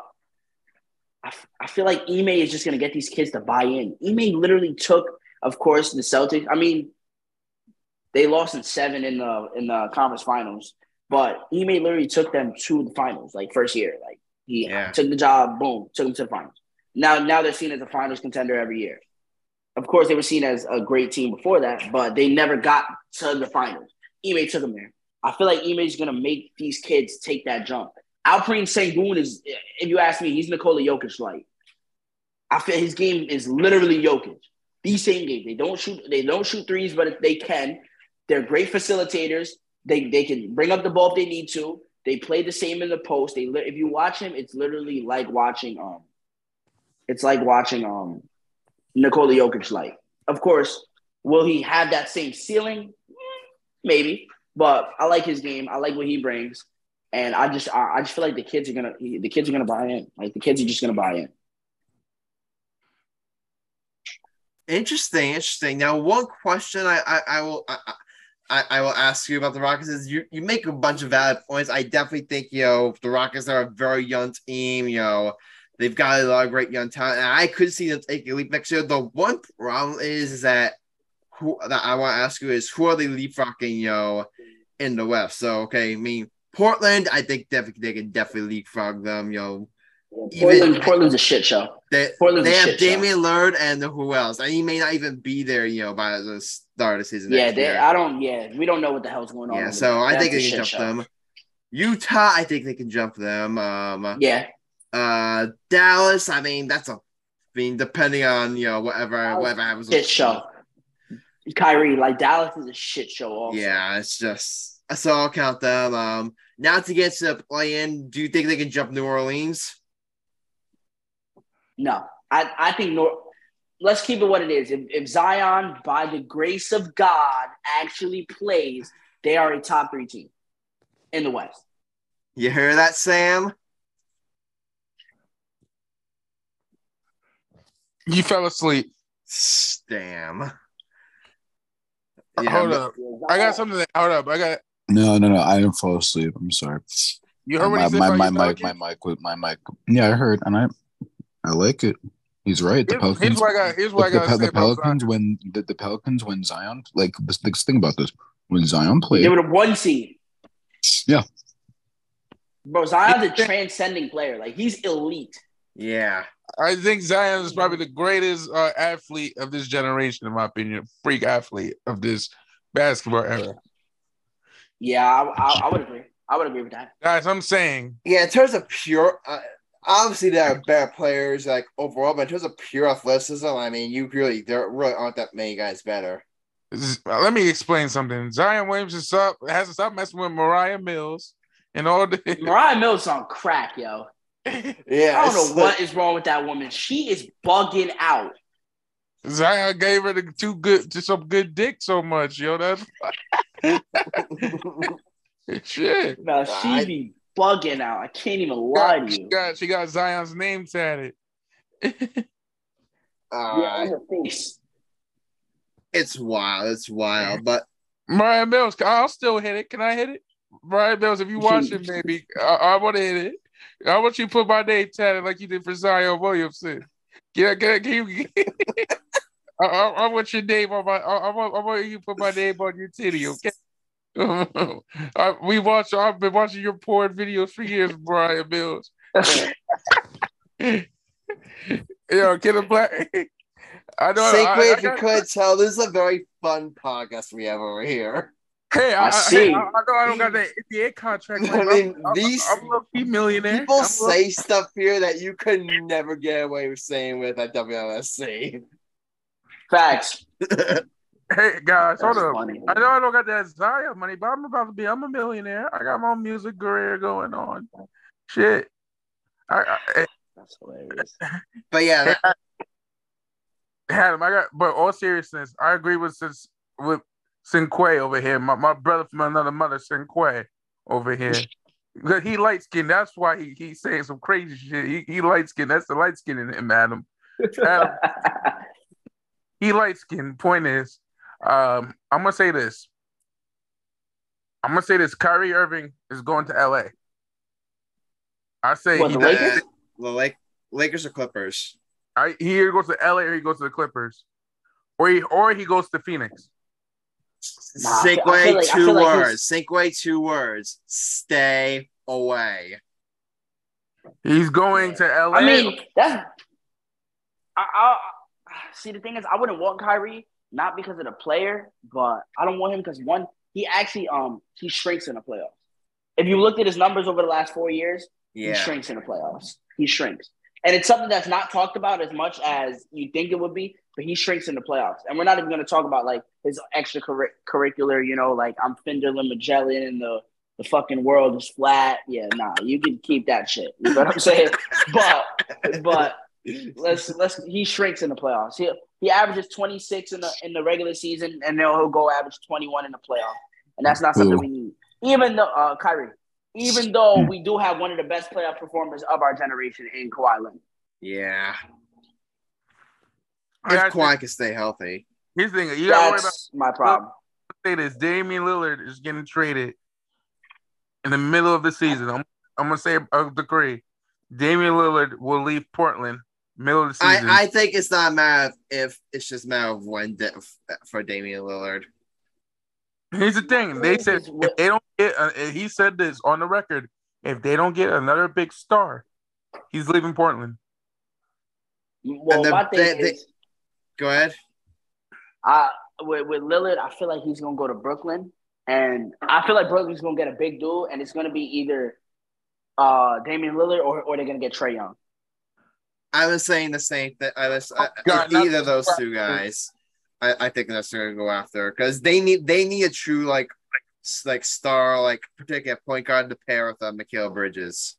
I, f- I feel like Ime is just gonna get these kids to buy in. Ime literally took, of course, the Celtics. I mean, they lost in seven in the in the conference finals, but Ime literally took them to the finals, like first year. Like he Yeah. took the job, boom, took them to the finals. Now, now they're seen as a finals contender every year. Of course, they were seen as a great team before that, but they never got to the finals. Ime took them there. I feel like Ime is gonna make these kids take that jump. Alperen Sengun is, if you ask me, he's Nikola Jokic like. I feel his game is literally Jokic. These same games, they don't shoot, they don't shoot threes, but if they can, they're great facilitators. They they can bring up the ball if they need to. They play the same in the post. They if you watch him, it's literally like watching um, it's like watching um, Nikola Jokic. Like, of course, will he have that same ceiling? Maybe, but I like his game. I like what he brings, and I just I, I just feel like the kids are gonna the kids are gonna buy in. Like the kids are just gonna buy in. Interesting, interesting. Now, one question I I, I will I, I, I will ask you about the Rockets is you you make a bunch of valid points. I definitely think you know the Rockets are a very young team. You know they've got a lot of great young talent, and I could see them take a leap next year. The one problem is, is that who that I want to ask you is who are they leapfrogging? You know, in the West. So okay, I mean Portland, I think definitely they can definitely leapfrog them. You know, Portland, Even- Portland's a shit show. they, Portland's they have shit show. Damian Lillard and who else? And he may not even be there, you know, by the start of the season. Yeah, next they, year. I don't. Yeah, we don't know what the hell's going on. yeah. So. I That's think they can jump show. them. Utah, I think they can jump them. Um, Yeah, uh, Dallas, I mean, that's a, I mean, depending on you know whatever whatever happens. shit show. Kyrie, like Dallas is a shit show. Also. Yeah, it's just so I'll count them. Um, now to get to the play-in, do you think they can jump New Orleans? No, I, I think Nor- let's keep it what it is. If, if Zion, by the grace of God, actually plays, they are a top three team in the West. You hear that, Sam? You fell asleep. Damn. Yeah, hold up. I got something. That, hold up. I got. No, no, no. I didn't fall asleep. I'm sorry. You heard what my, he said my, about my your mic, my mic, with my mic. Yeah, I heard, and I, I like it. He's right. The Here's, Pelicans. here's what I got. Here's what I got the, the Pelicans when the, the Pelicans when Zion like this, this thing about this when Zion played. They were the one seed. Yeah. Bro, Zion's a transcending player. Like he's elite. yeah. I think Zion is probably the greatest uh, athlete of this generation, in my opinion. Freak athlete of this basketball era. Yeah, I, I, I would agree. I would agree with that. Guys, I'm saying Yeah, in terms of pure, uh, obviously there are better players like overall, but in terms of pure athleticism, I mean, you really there really aren't that many guys better. Uh, let me explain something. Zion Williams is up, has to stop messing with Moriah Mills and all the. Moriah Mills on crack, yo. Yeah, I don't know like- what is wrong with that woman. She is bugging out. Zion gave her the too good to some good dick so much, yo. That's shit. No, she I- be bugging out. I can't even lie to She you. got she got Zion's name tatted. All Yeah, on her face. It's wild. It's wild, but Moriah Mills, I'll still hit it. Can I hit it? Moriah Mills, if you watch it, baby, I, I want to hit it. I want you to put my name tatted like you did for Zion Williamson. Yeah, can, can you? I, I, I want your name on my. I, I want. I want you to put my name on your titty, okay? I, we watch. I've been watching your porn videos for years, Brian Mills. Yo, get a black. I know. I, Cinquay, I if you got- could tell, this is a very fun podcast we have over here. Hey, I, I I, see. hey, I, I know I don't got that NBA contract. I mean, I'm, I'm- these- I'm, a low-key millionaire. People I'm low- say stuff here that you could never get away with saying with at WLSC. Facts. Hey guys, hold up. I know I don't got that Zaya money, but I'm about to be. I'm a millionaire. I got my own music career going on. Shit. I, I eh. That's hilarious. But yeah, that- had him. I got. But all seriousness, I agree with since with Cinquay over here. My my brother from another mother, Cinquay over here. Because he light skinned. That's why he he's saying some crazy shit. He he light skinned. That's the light skin in him, Adam. Adam he light skinned. Point is, um, I'm gonna say this. I'm gonna say this. Kyrie Irving is going to LA. I say What, he the does- Lakers? the Lake, Lakers or Clippers? I, he either goes to LA or he goes to the Clippers, or he or he goes to Phoenix. Nah, I feel- I Cinquay, feel like- two like words. Cinquay, two words. Stay away. He's going to LA. I mean, that's. I, I see. The thing is, I wouldn't want Kyrie not because of the player, but I don't want him because one, he actually um he shrinks in the playoffs. If you looked at his numbers over the last four years, he shrinks in the playoffs. He shrinks, and it's something that's not talked about as much as you think it would be. But he shrinks in the playoffs, and we're not even going to talk about like his extracurricular. You know, like I'm Ferdinand Magellan and the the fucking world is flat. Yeah, nah, you can keep that shit. You know what I'm saying? but but let's let's he shrinks in the playoffs. He he averages 26 in the in the regular season, and then he'll go average 21 in the playoff, and that's not something Who? we need. Even though uh, Kyrie, even though we do have one of the best playoff performers of our generation in Kawhi Leonard. Yeah. If gotta Kawhi can stay healthy. Here's the thing. You gotta worry about That's my problem. say this. Damian Lillard is getting traded in the middle of the season. I'm, I'm gonna say a decree. Damian Lillard will leave Portland middle of the season. I, I think it's not a matter of if, it's just a matter of when de- for Damian Lillard. Here's the thing. They said if they don't get, uh, he said this on the record. If they don't get another big star, he's leaving Portland. Well, And the- my thing they- they- is, Go ahead. I with, with Lillard, I feel like he's gonna go to Brooklyn, and I feel like Brooklyn's gonna get a big duel, and it's gonna be either uh Damian Lillard or, or they're gonna get Trae Young. I was saying the same thing. I was I, God, not- either of those two guys. I, I think that's going to go after because they need they need a true like like star like particular point guard to pair with uh, Mikal Bridges.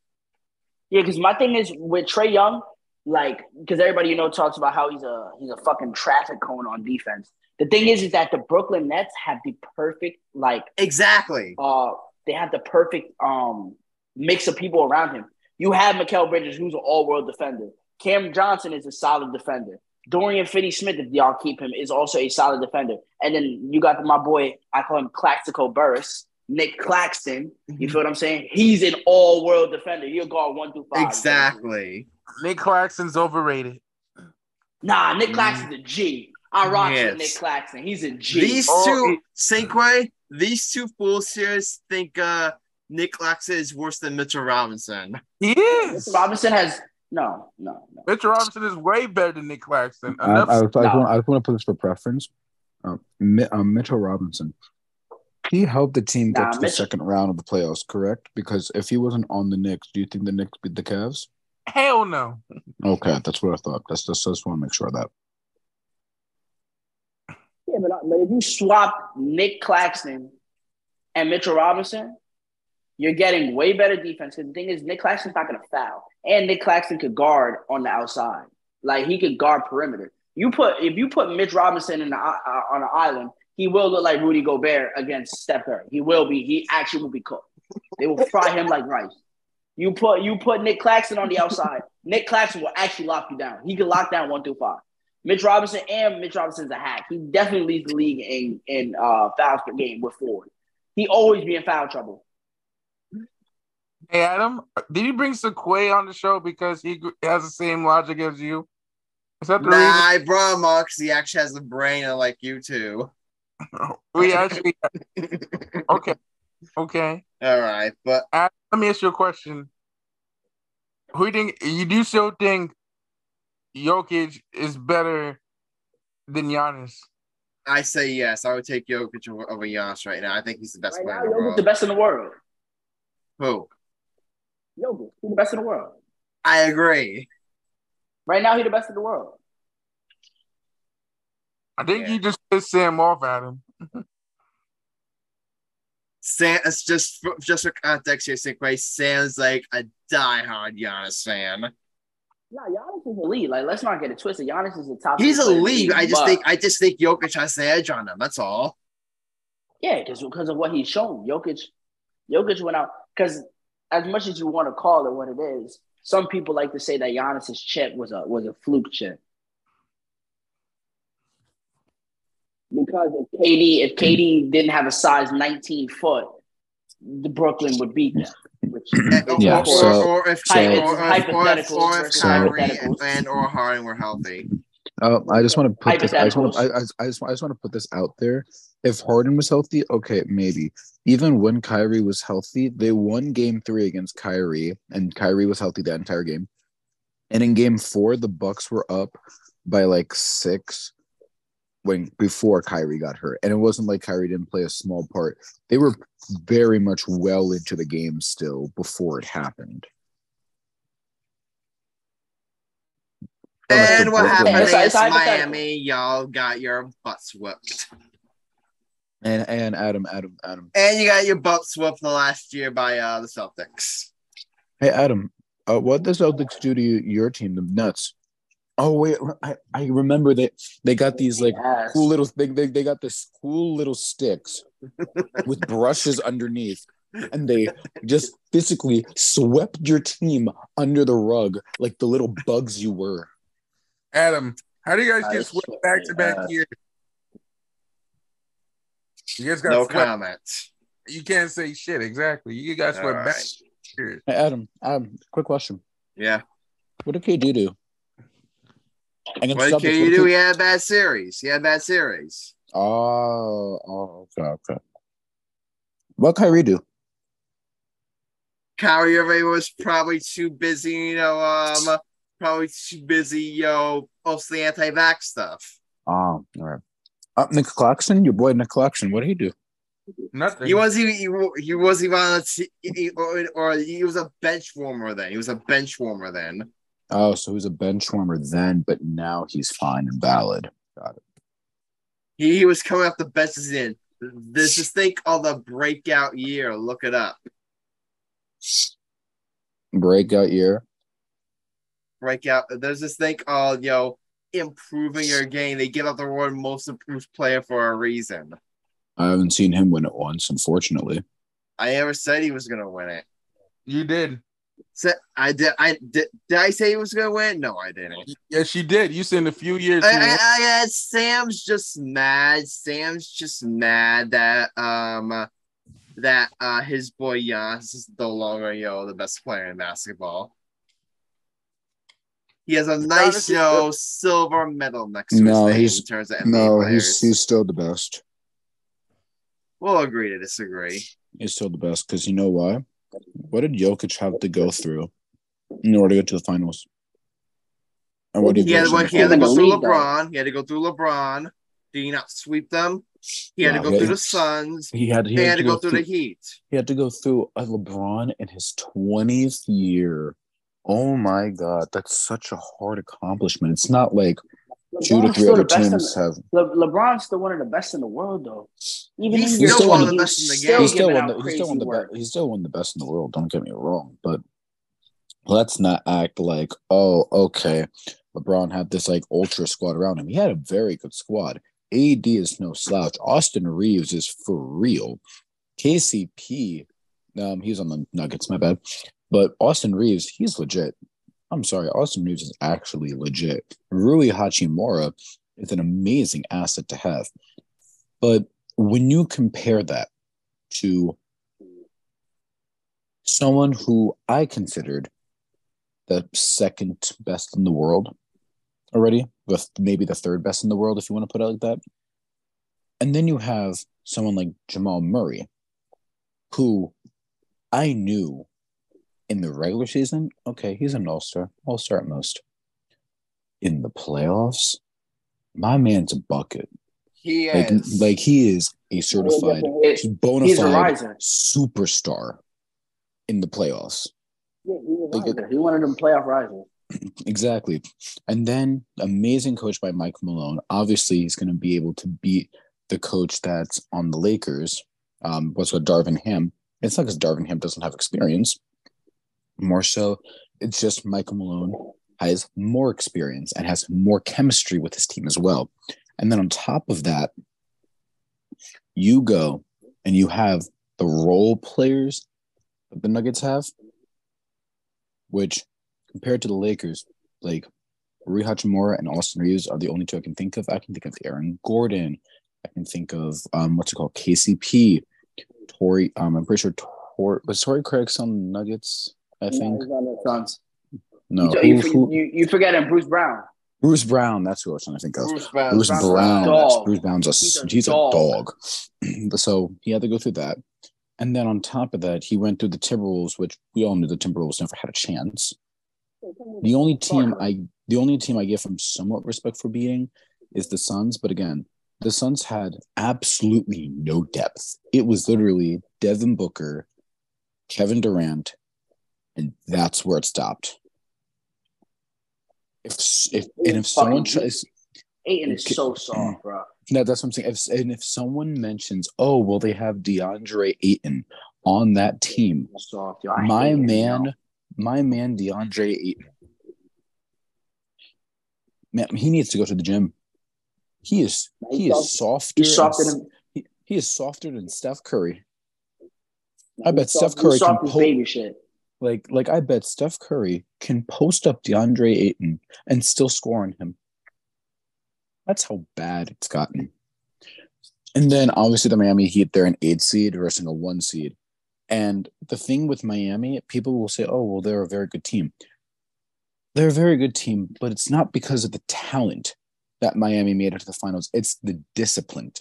Yeah, because my thing is with Trae Young, like because everybody you know talks about how he's a he's a fucking traffic cone on defense. The thing is, is that the Brooklyn Nets have the perfect like Exactly. uh they have the perfect um mix of people around him. You have Mikal Bridges, who's an all-world defender. Cam Johnson is a solid defender. Dorian Finney Smith, if y'all keep him, is also a solid defender. And then you got my boy, I call him Claxico Burris, Nick Claxton. You feel what I'm saying? He's an all world defender. He'll guard one through five. Exactly. Nick Claxton's overrated. Nah, Nick Claxton's a G. I rock Yes. with Nick Claxton. He's a G. These Oh, two, it- these two fools here think uh, Nick Laxa is worse than Mitchell Robinson. He is. Mr. Robinson has no, no, no. Mitchell Robinson is way better than Nick Claxton. I, Enough- I, I, just No. want, I just want to put this for preference. Um, Mi- um, Mitchell Robinson. He helped the team get Nah, to the second round of the playoffs, correct? Because if he wasn't on the Knicks, do you think the Knicks beat the Cavs? Hell no. Okay, that's what I thought. That's just, I just want to make sure of that. Yeah, but, but if you swap Nick Claxton and Mitchell Robinson, you're getting way better defense. Because the thing is, Nick Claxton's not going to foul, and Nick Claxton could guard on the outside. Like he could guard perimeter. You put if you put Mitch Robinson in the, uh, on an island, he will look like Rudy Gobert against Steph Curry. He will be. He actually will be cooked. They will fry him like rice. You put you put Nick Claxton on the outside. Nick Claxton will actually lock you down. He can lock down one through five. Mitch Robinson and Mitch Robinson's a hack. He definitely leads the league in in uh, fouls per game with Ford. He always be in foul trouble. Hey Adam, did you bring Cinquay on the show because he has the same logic as you? Is that the Nah, I brought him on because he actually has a brain like you two. reason? We actually okay, okay. All right, but Adam, let me ask you a question. Who do you think you do still think Jokic is better than Giannis? I say yes. I would take Jokic over, over Giannis right now. I think he's the best Right player now, in the Jokic's world. the best in the world. Who? Jokic, he's the best in the world. I agree. Right now, he's the best in the world. I think Yeah. you just pissed Sam off, Adam. Sam, it's just for, just for context here, Cinquay. Sam's like a diehard Giannis fan. Nah, Giannis is elite. Like, let's not get it twisted. Giannis is the top. He's three player elite. I just think I just think Jokic has the edge on him. That's all. Yeah, because because of what he's shown. Jokic, Jokic went out because as much as you want to call it what it is, some people like to say that Giannis's chip was a was a fluke chip. Because if KD if KD didn't have a size 19 foot, the Brooklyn would beat them. Which Yeah, or, so- or, or if Hy- or, it's or, or, or, or if versus Kyrie and or Harden were healthy. Uh, I just want to put this. I just want to. I, I, I just. I just want to put this out there. If Harden was healthy, okay, maybe. Even when Kyrie was healthy, they won Game Three against Kyrie, and Kyrie was healthy that entire game. And in Game Four, the Bucks were up by like six when before Kyrie got hurt, and it wasn't like Kyrie didn't play a small part. They were very much well into the game still before it happened. And what Brooklyn- happened Yeah, it's- against it's hypothetical. Miami? Y'all got your butts whipped. And and Adam, Adam, Adam. And you got your butts whipped the last year by uh, the Celtics. Hey Adam, uh, what does Celtics do to you, your team, the Nuts? Oh wait, I, I remember that they got these like Yes. cool little they, they they got this cool little sticks with brushes underneath, and they just physically swept your team under the rug like the little bugs you were. Adam, how do you guys get swept swept back to back your ass. years? You guys got No swept. comment. You can't say shit. Exactly. You guys All swept right. back. Years. Hey Adam, Adam, quick question: Yeah. What did KD do? What Celtics, can you what do? did He had a bad series. He had a bad series. Oh, oh, okay, okay. What Kyrie do? Kyrie Irving was probably too busy, you know, um, probably too busy, yo, know, mostly anti-vax stuff. Oh, all right. Uh, Nick Clarkson, your boy Nick Claxton, what did he do? Nothing. He was he, he, he was even on a t- he- or, or he was a bench warmer then. He was a bench warmer then. Oh, so he was a bench warmer then, but now he's fine and valid. Got it. He, he was coming off the bench as in there's this thing called the breakout year. Look it up. Breakout year. Breakout. There's this thing called you know improving your game. They give out the award most improved player for a reason. I haven't seen him win it once, unfortunately. I never said he was gonna win it. You did. So I did. I did. Did I say he was gonna win? No, I didn't. Yes, she did. You said in a few years. I, he I, I, I- Sam's just mad. Sam's just mad that um that uh his boy Giannis is no longer yo the best player in basketball. He has a nice is yo silver medal next to No, his name he's- in terms of NBA No, players. he's he's still the best. We'll agree to disagree. He's still the best because you know why? What did Jokic have to go through in order to get to the finals? And what did He had, to, he had to go through league, though. LeBron. He had to go through LeBron. Did he not sweep them? He had Yeah, to go yeah. through the Suns. He had he He had, had to go through the Heat. He had to go through a LeBron in his twentieth year. Oh my god, that's such a hard accomplishment. It's not like two to LeBron's three still other the best in teams the- have. Le- LeBron's still one of the best in the world, though. Even He's in still one of the best in the he's game. still He's still one. the, he's still one the work. best. He's still one of the best in the world. Don't get me wrong, but let's not act like oh okay, LeBron had this like ultra squad around him. He had a very good squad. AD is no slouch. Austin Reaves is for real. KCP, um, he's on the Nuggets. My bad, but Austin Reaves, he's legit. I'm sorry, Austin Reaves is actually legit. Rui Hachimura is an amazing asset to have, but when you compare that to someone who I considered the second best in the world already, with maybe the third best in the world, if you want to put it like that. And then you have someone like Jamal Murray, who I knew in the regular season, okay, he's an all star, all star at most. In the playoffs, my man's a bucket. He Like, is. like he is a certified, He's bona fide superstar in the playoffs. Yeah, he's a Like. He wanted them playoff risers. Exactly. And then amazing coach by Mike Malone. Obviously, he's going to be able to beat the coach that's on the Lakers. Um, what's with Darvin Ham. It's not because Darvin Ham doesn't have experience. More so, it's just Michael Malone has more experience and has more chemistry with his team as well. And then on top of that, you go and you have the role players that the Nuggets have, which compared to the Lakers, like Rui Hachimura and Austin Reaves are the only two I can think of. I can think of Aaron Gordon. I can think of um, what's it called, KCP, Torrey. Um, I'm pretty sure Tor was Torrey Craig's on Nuggets. I No, think he's on the Suns. no. you, Who, you, who, you, you forgetting Bruce Brown. Bruce Brown. That's who I was trying to think of. Bruce Brown. Bruce Brown's a Brown. dog. Bruce Brown's a He's a he's a dog. dog. so he had to go through that, and then on top of that, he went through the Timberwolves, which we all knew the Timberwolves never had a chance. The only team I the only team I give him somewhat respect for beating is the Suns, but again, the Suns had absolutely no depth. It was literally Devin Booker, Kevin Durant, and that's where it stopped. If if and if someone tries Ayton is so soft, bro. no, that's what I'm saying. If, and if someone mentions, oh, well, they have DeAndre Ayton on that team, Soft, yo. My him, man, my man, DeAndre Ayton, man, he needs to go to the gym. He is he is softer. He's softer than he, he is softer than Steph Curry. I bet Steph Curry can pull- baby shit. Like like I bet Steph Curry can post up DeAndre Ayton and still score on him. That's how bad it's gotten. And then obviously the Miami Heat, they're an eight seed versus a one seed. And the thing with Miami, people will say, oh, well, they're a very good team. They're a very good team, but it's not because of the talent that Miami made it to the finals. It's the discipline.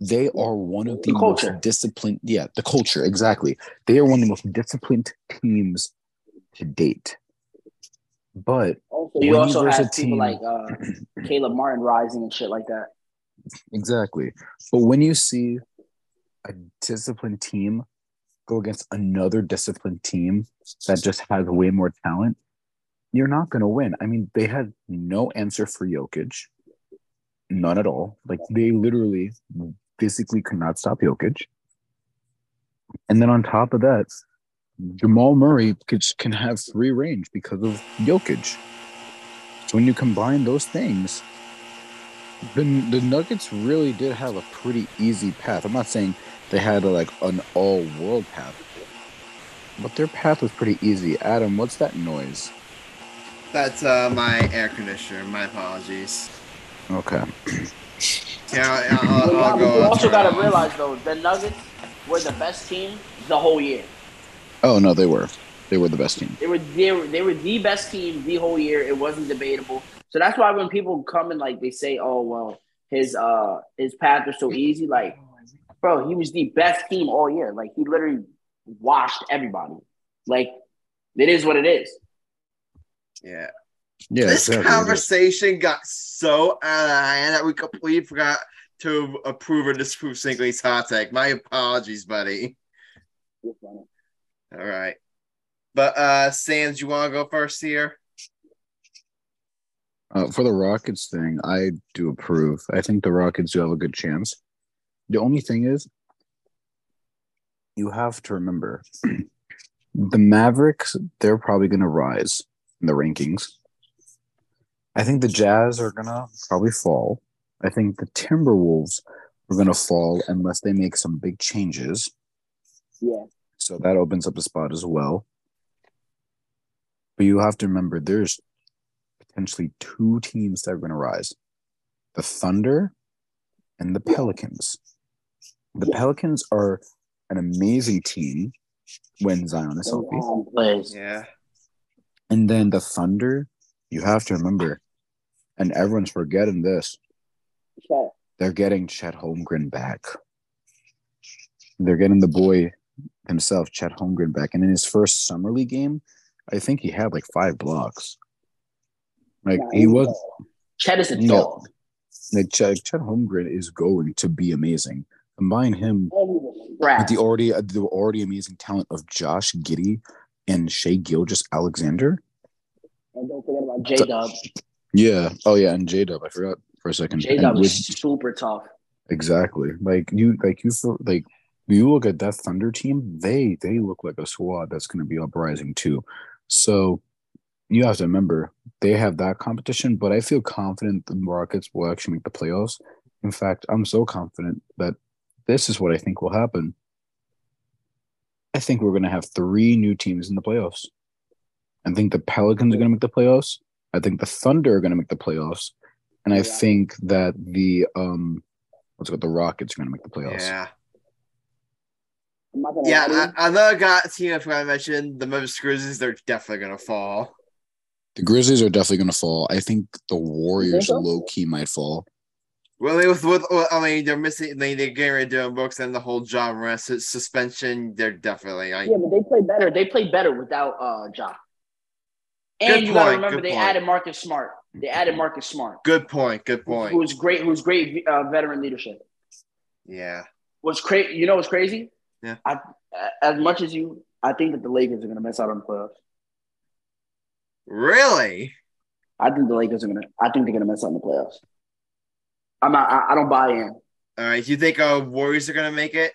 They are one of the, The most disciplined. Yeah, the culture, exactly. They are one of the most disciplined teams to date. But Also, you also have a people like uh, Caleb Martin rising and shit like that. Exactly. But when you see a disciplined team go against another disciplined team that just has way more talent, you're not going to win. I mean, they had no answer for Jokic, none at all. Like they literally physically could not stop Jokic. And then on top of that, Jamal Murray could, can have free range because of Jokic. So when you combine those things, the, the Nuggets really did have a pretty easy path. I'm not saying they had a, like an all world path, but their path was pretty easy. Adam, what's that noise? That's uh, my air conditioner. My apologies. Okay. Yeah, I'll, I'll, You I'll go. also turn got to realize though, the Nuggets were the best team the whole year. Oh no, they were. They were the best team. They were they were they were the best team the whole year. It wasn't debatable. So that's why when people come and like they say, "Oh well, his uh his path was so easy," like, bro, he was the best team all year. Like he literally washed everybody. Like it is what it is. Yeah. Yeah. this exactly. conversation got so out of hand that we completely forgot to approve or disapprove Cinquay's hot take. My apologies, buddy. All right. But uh Sands, you want to go first here? Uh, for the Rockets thing, I do approve. I think the Rockets do have a good chance. The only thing is, you have to remember the Mavericks, they're probably going to rise in the rankings. I think the Jazz are going to probably fall. I think the Timberwolves are going to fall unless they make some big changes. Yeah. So that opens up a spot as well. But you have to remember there's potentially two teams that are going to rise the Thunder and the Pelicans. The Yeah. Pelicans are an amazing team when Zion is healthy. Plays. Yeah. And then the Thunder, you have to remember, and everyone's forgetting this, Shut. they're getting Chet Holmgren back. They're getting the boy himself, Chet Holmgren, back. And in his first summer league game, I think he had like five blocks. Like Nah, he was. Chet is a No. dog. like Chet, Chet Holmgren is going to be amazing. Combine him with the already uh, the already amazing talent of Josh Giddey and Shai Gilgeous-Alexander. And don't forget about J Dub. Yeah. Oh yeah, and J Dub. I forgot for a second. J Dub is super tough. Exactly. Like you like you like you look at that Thunder team, they they look like a squad that's gonna be uprising too. So you have to remember they have that competition, but I feel confident the Rockets will actually make the playoffs. In fact, I'm so confident that this is what I think will happen. I think we're gonna have three new teams in the playoffs. I think the Pelicans are gonna make the playoffs. I think the Thunder are gonna make the playoffs. And I Yeah. think that the um what's it called the Rockets are gonna make the playoffs. Yeah. I'm not gonna Yeah. lie to you. I, another guy team I forgot to mention, the Memphis Grizzlies, they're definitely gonna fall. The Grizzlies are definitely gonna fall. I think the Warriors so? low key might fall. Well, they with with I mean they're missing they they're getting rid of Dillon Brooks and the whole Ja Morant suspension. They're definitely I, Yeah, but they play better. They play better without uh Ja. And Good you gotta remember good they point. added Marcus Smart. They added Marcus Smart, good point. Good point. who's great, who's great uh, veteran leadership. Yeah. What's crazy? You know what's crazy? Yeah. I, as much as you, I think that the Lakers are gonna miss out on the playoffs. Really? I think the Lakers are gonna. I think they're gonna miss out on the playoffs. I'm not. I, I don't buy in. All right. You think uh Warriors are gonna make it?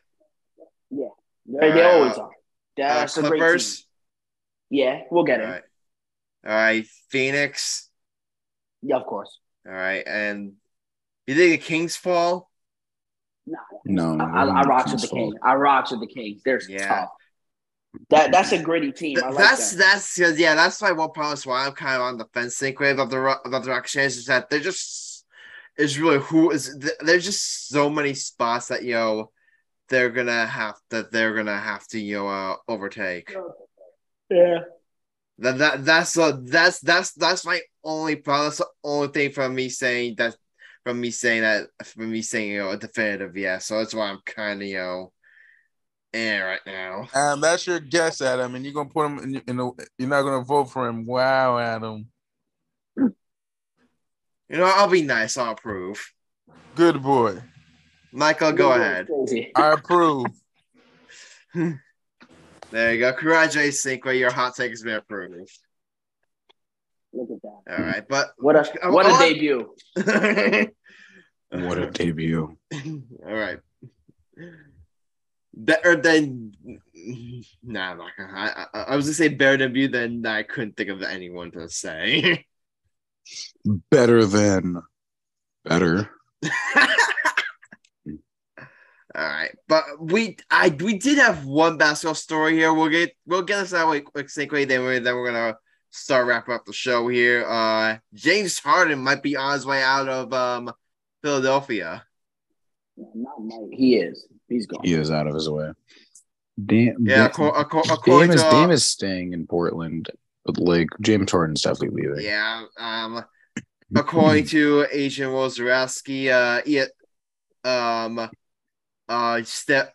Yeah, they, they Uh, always are. Uh, That's a great team. Clippers. Yeah, we'll get it. right. All right. Phoenix. Yeah, of course. All right. And you think the Kings fall? Nah, No, I, I, I rocks with the Kings. I rocks with the Kings. They're Yeah. tough. That that's a gritty team. Th- I like that's that. that's because yeah, that's why one problem is why I'm kind of on the fence think with of the Ro- about the Rockets is that they're just is really who is th- there's just so many spots that you know they're gonna have that they're gonna have to you know uh, overtake. Yeah. That that that's uh, that's that's that's my only problem. That's the only thing from me saying that from me saying that from me saying you know a definitive yes. So that's why I'm kind of you know eh right now. Um, that's your guess, Adam, and you're gonna put him in, in the, You're not gonna vote for him. Wow, Adam. You know I'll be nice. I'll approve. Good boy. Michael, go ahead. I approve. There you go. Congratulations, Cinquay. Your hot take has been approved. Look at that. All right, but What a I- what I a want- debut. What a debut. All right. Better than nah, I'm not gonna. I, I, I was gonna say better than you, then I couldn't think of anyone to say. Better than better. All right, but we I we did have one basketball story here. We'll get we'll get us out with quick segue. Then we're then we're gonna start wrapping up the show here. Uh, James Harden might be on his way out of um Philadelphia. Not might. He is. He's gone. He is out of his way. Damn. Yeah, Dame, acco- acco- Dame according is to Dame is staying in Portland, but like James Harden's definitely leaving. yeah um according to Adrian Wojnarowski, uh yeah, um uh step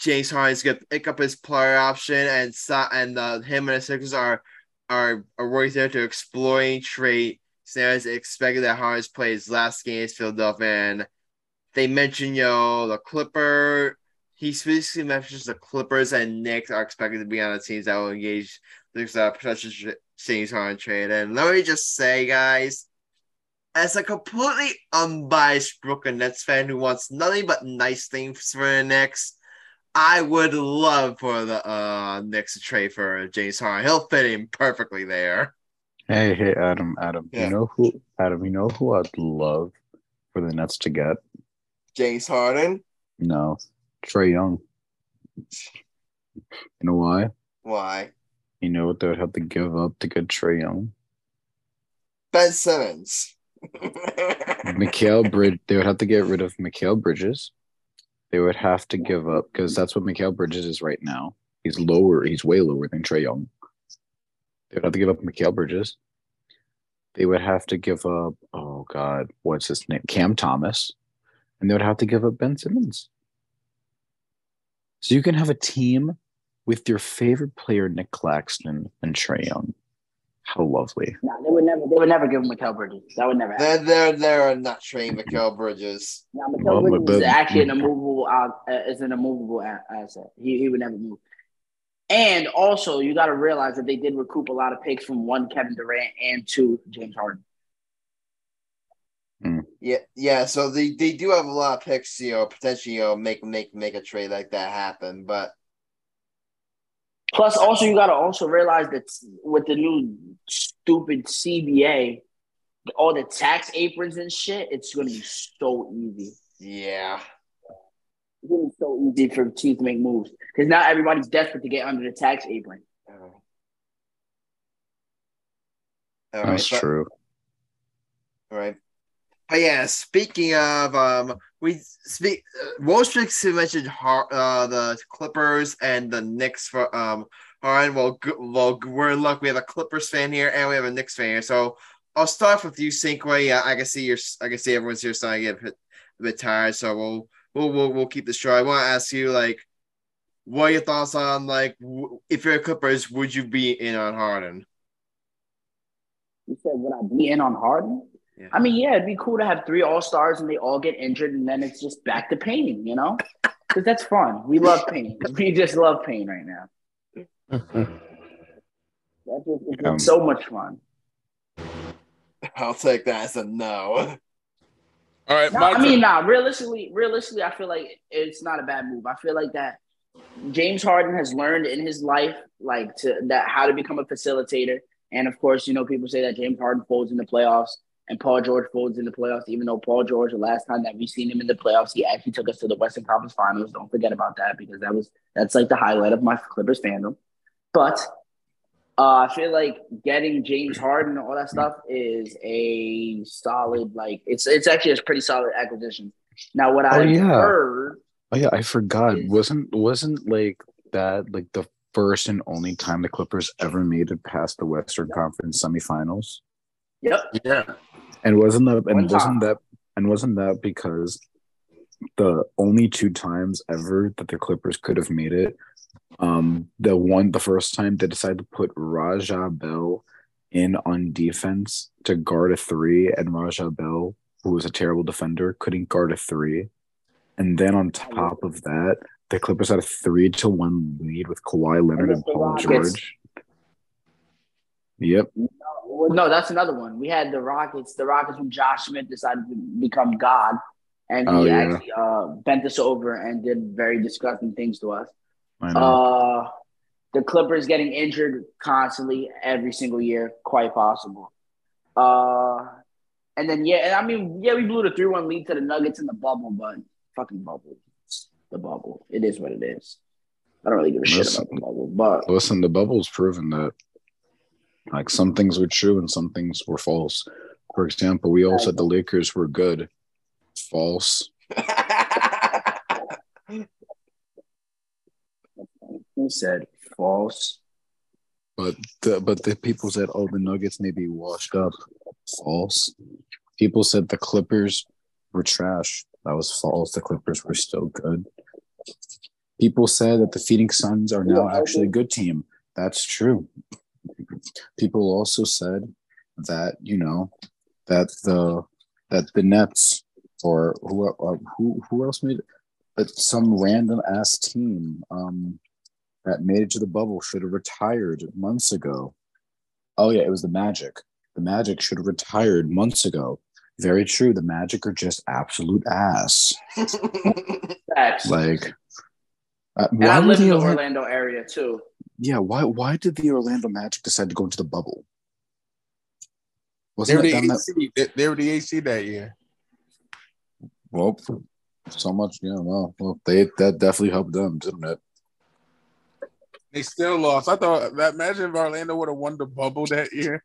James Harden's gonna pick up his player option and and uh, him and the Sixers are are are working there to exploring trade scenarios. Expected that Harden's play his last game is Philadelphia, and they mentioned yo the Clipper. He specifically mentions the Clippers and Knicks are expected to be on the teams that will engage there's a potential James Harden trade. And let me just say, guys, as a completely unbiased Brooklyn Nets fan who wants nothing but nice things for the Knicks, I would love for the uh Knicks to trade for James Harden. He'll fit in perfectly there. Hey, hey, Adam, Adam. Yeah. You know who? Adam, you know who I'd love for the Nets to get? James Harden? No, Trae Young. You know why? Why? You know what they would have to give up to get Trae Young? Ben Simmons. Mikal Bridge. They would have to get rid of Mikal Bridges. They would have to give up because that's what Mikal Bridges is right now. He's lower. He's way lower than Trae Young. They would have to give up Mikal Bridges. They would have to give up. Oh God, what's his name? Cam Thomas, and they would have to give up Ben Simmons. So you can have a team with your favorite player Nic Claxton and Trae Young. How lovely! Nah, they would never. They would never give him Mikal Bridges. That would never happen. they're, they're, they're not trading Mikal Bridges. Now, Mikal Well, but- Bridges is actually an immovable. Uh, is an immovable asset. He he would never move. And also, you got to realize that they did recoup a lot of picks from one Kevin Durant and two James Harden. Yeah, yeah. So they, they do have a lot of picks, you know, potentially, you know, make make make a trade like that happen. But Plus, also you got to also realize that with the new stupid CBA, all the tax aprons and shit, it's going to be so easy. yeah, It's going to be so easy for teams to make moves because now everybody's desperate to get under the tax apron. all right. That's but- true. All right. But yeah, speaking of um, we speak. Uh, Wojcik mentioned Har- uh, the Clippers and the Knicks for um. Well, g- well, g- we're in luck. We have a Clippers fan here and we have a Knicks fan here. So I'll start with you, Cinquay. Yeah, I can see your. I can see everyone's here starting to get a bit, a bit tired. So we'll we'll we'll, we'll keep this short. I want to ask you like, what are your thoughts on like, if you're a Clippers, would you be in on Harden? You said, would I be in on Harden? Yeah. I mean, yeah, it'd be cool to have three All Stars and they all get injured, and then it's just back to painting, you know? Because that's fun. We love pain. We just love pain right now. That's just, it's Um, so much fun. I'll take that as a no. All right, No, I turn. mean, nah. Realistically, realistically, I feel like it's not a bad move. I feel like that James Harden has learned in his life, like to that how to become a facilitator. And of course, you know, people say that James Harden folds in the playoffs and Paul George folds in the playoffs. Even though Paul George, the last time that we seen him in the playoffs, he actually took us to the Western Conference Finals. Don't forget about that because that was that's like the highlight of my Clippers fandom. But uh, I feel like getting James Harden and all that stuff is a solid, like it's it's actually a pretty solid acquisition. Now, what Oh, I've yeah. heard, Oh yeah, I forgot. is- Wasn't wasn't like that like the first and only time the Clippers ever made it past the Western Conference semifinals? Yep, yeah, And wasn't that and wasn't that and wasn't that because the only two times ever that the Clippers could have made it, um, the one the first time they decided to put Raja Bell in on defense to guard a three, and Raja Bell, who was a terrible defender, couldn't guard a three. And then on top of that, the Clippers had a three to one lead with Kawhi Leonard and Against the Paul Rockets. George. Yep. No, that's another one. We had the Rockets. The Rockets when Josh Smith decided to become God, and he Oh, yeah. actually uh, bent us over and did very disgusting things to us. Uh, the Clippers getting injured constantly every single year, quite possible. Uh, and then yeah, and I mean yeah, we blew the three one lead to the Nuggets in the bubble, but fucking bubble, the bubble. It is what it is. I don't really give a shit about the bubble, but Listen, the bubble's proven that like some things were true and some things were false. For example, we all said the Lakers were good. False. he said false. But the but the people said, oh, the Nuggets may be washed up. False. People said the Clippers were trash. That was false. The Clippers were still good. People said that the Phoenix Suns are now actually a good team. That's true. People also said that you know that the that the Nets or who uh, who who else made it? That some random ass team um that made it to the bubble should have retired months ago. Oh yeah, it was the Magic. The Magic should have retired months ago. Very true. The Magic are just absolute ass. Facts. Like, uh, and I live in the the Orlando? Orlando area too. Yeah, why why did the Orlando Magic decide to go into the bubble? They Wasn't were the done that? They, they were the AC that year. Well, so much. Yeah, well, well, they that definitely helped them, didn't it? They still lost. I thought that imagine if Orlando would have won the bubble that year.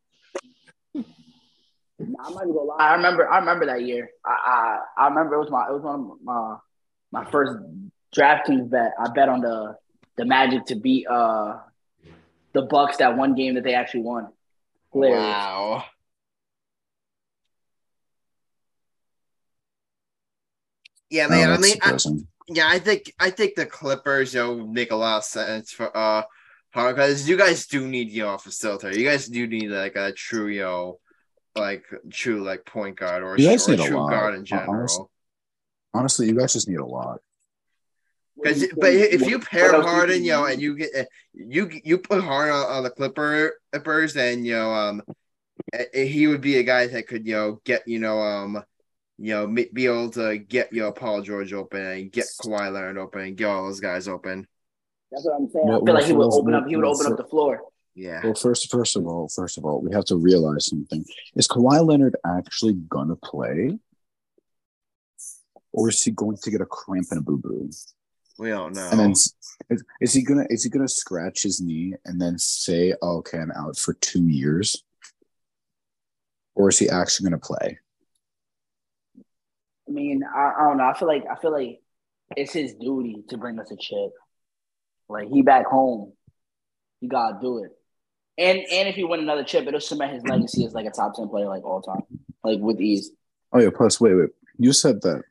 Nah, I'm not gonna lie. I remember. I remember that year. I I, I remember it was my it was one of my my first DraftKings bet. I bet on the the Magic to beat uh the Bucks that one game that they actually won. Hilarious. Wow. Yeah, Oh, man. I mean, I, yeah, I think I think the Clippers, you know, make a lot of sense for uh, because you guys do need you know a facilitator. You guys do need like a true you know, like true like point guard or, You guys or need a true lot, guard in honest- general. Honestly, you guys just need a lot. Because, but if you pair What else Harden, you know, and you get you you put Harden on, on the Clipper- Clippers, then you know, um, eh, he would be a guy that could you know get you know um, you know be able to get you know Paul George open and get Kawhi Leonard open and get all those guys open. That's what I'm saying. Well, I feel like he would open up. He would well, open up the floor. Yeah. Well, first, first of all, first of all, we have to realize something: is Kawhi Leonard actually gonna play, or is he going to get a cramp and a boo boo? We don't know. And then is, is he gonna is he gonna scratch his knee and then say, oh, "Okay, I'm out for two years," or is he actually gonna play? I mean, I, I don't know. I feel like I feel like it's his duty to bring us a chip. Like he back home, he gotta do it. And and if he win another chip, it'll cement his legacy as like a top ten player like all time, like with ease. Oh yeah. Plus, wait, wait. You said that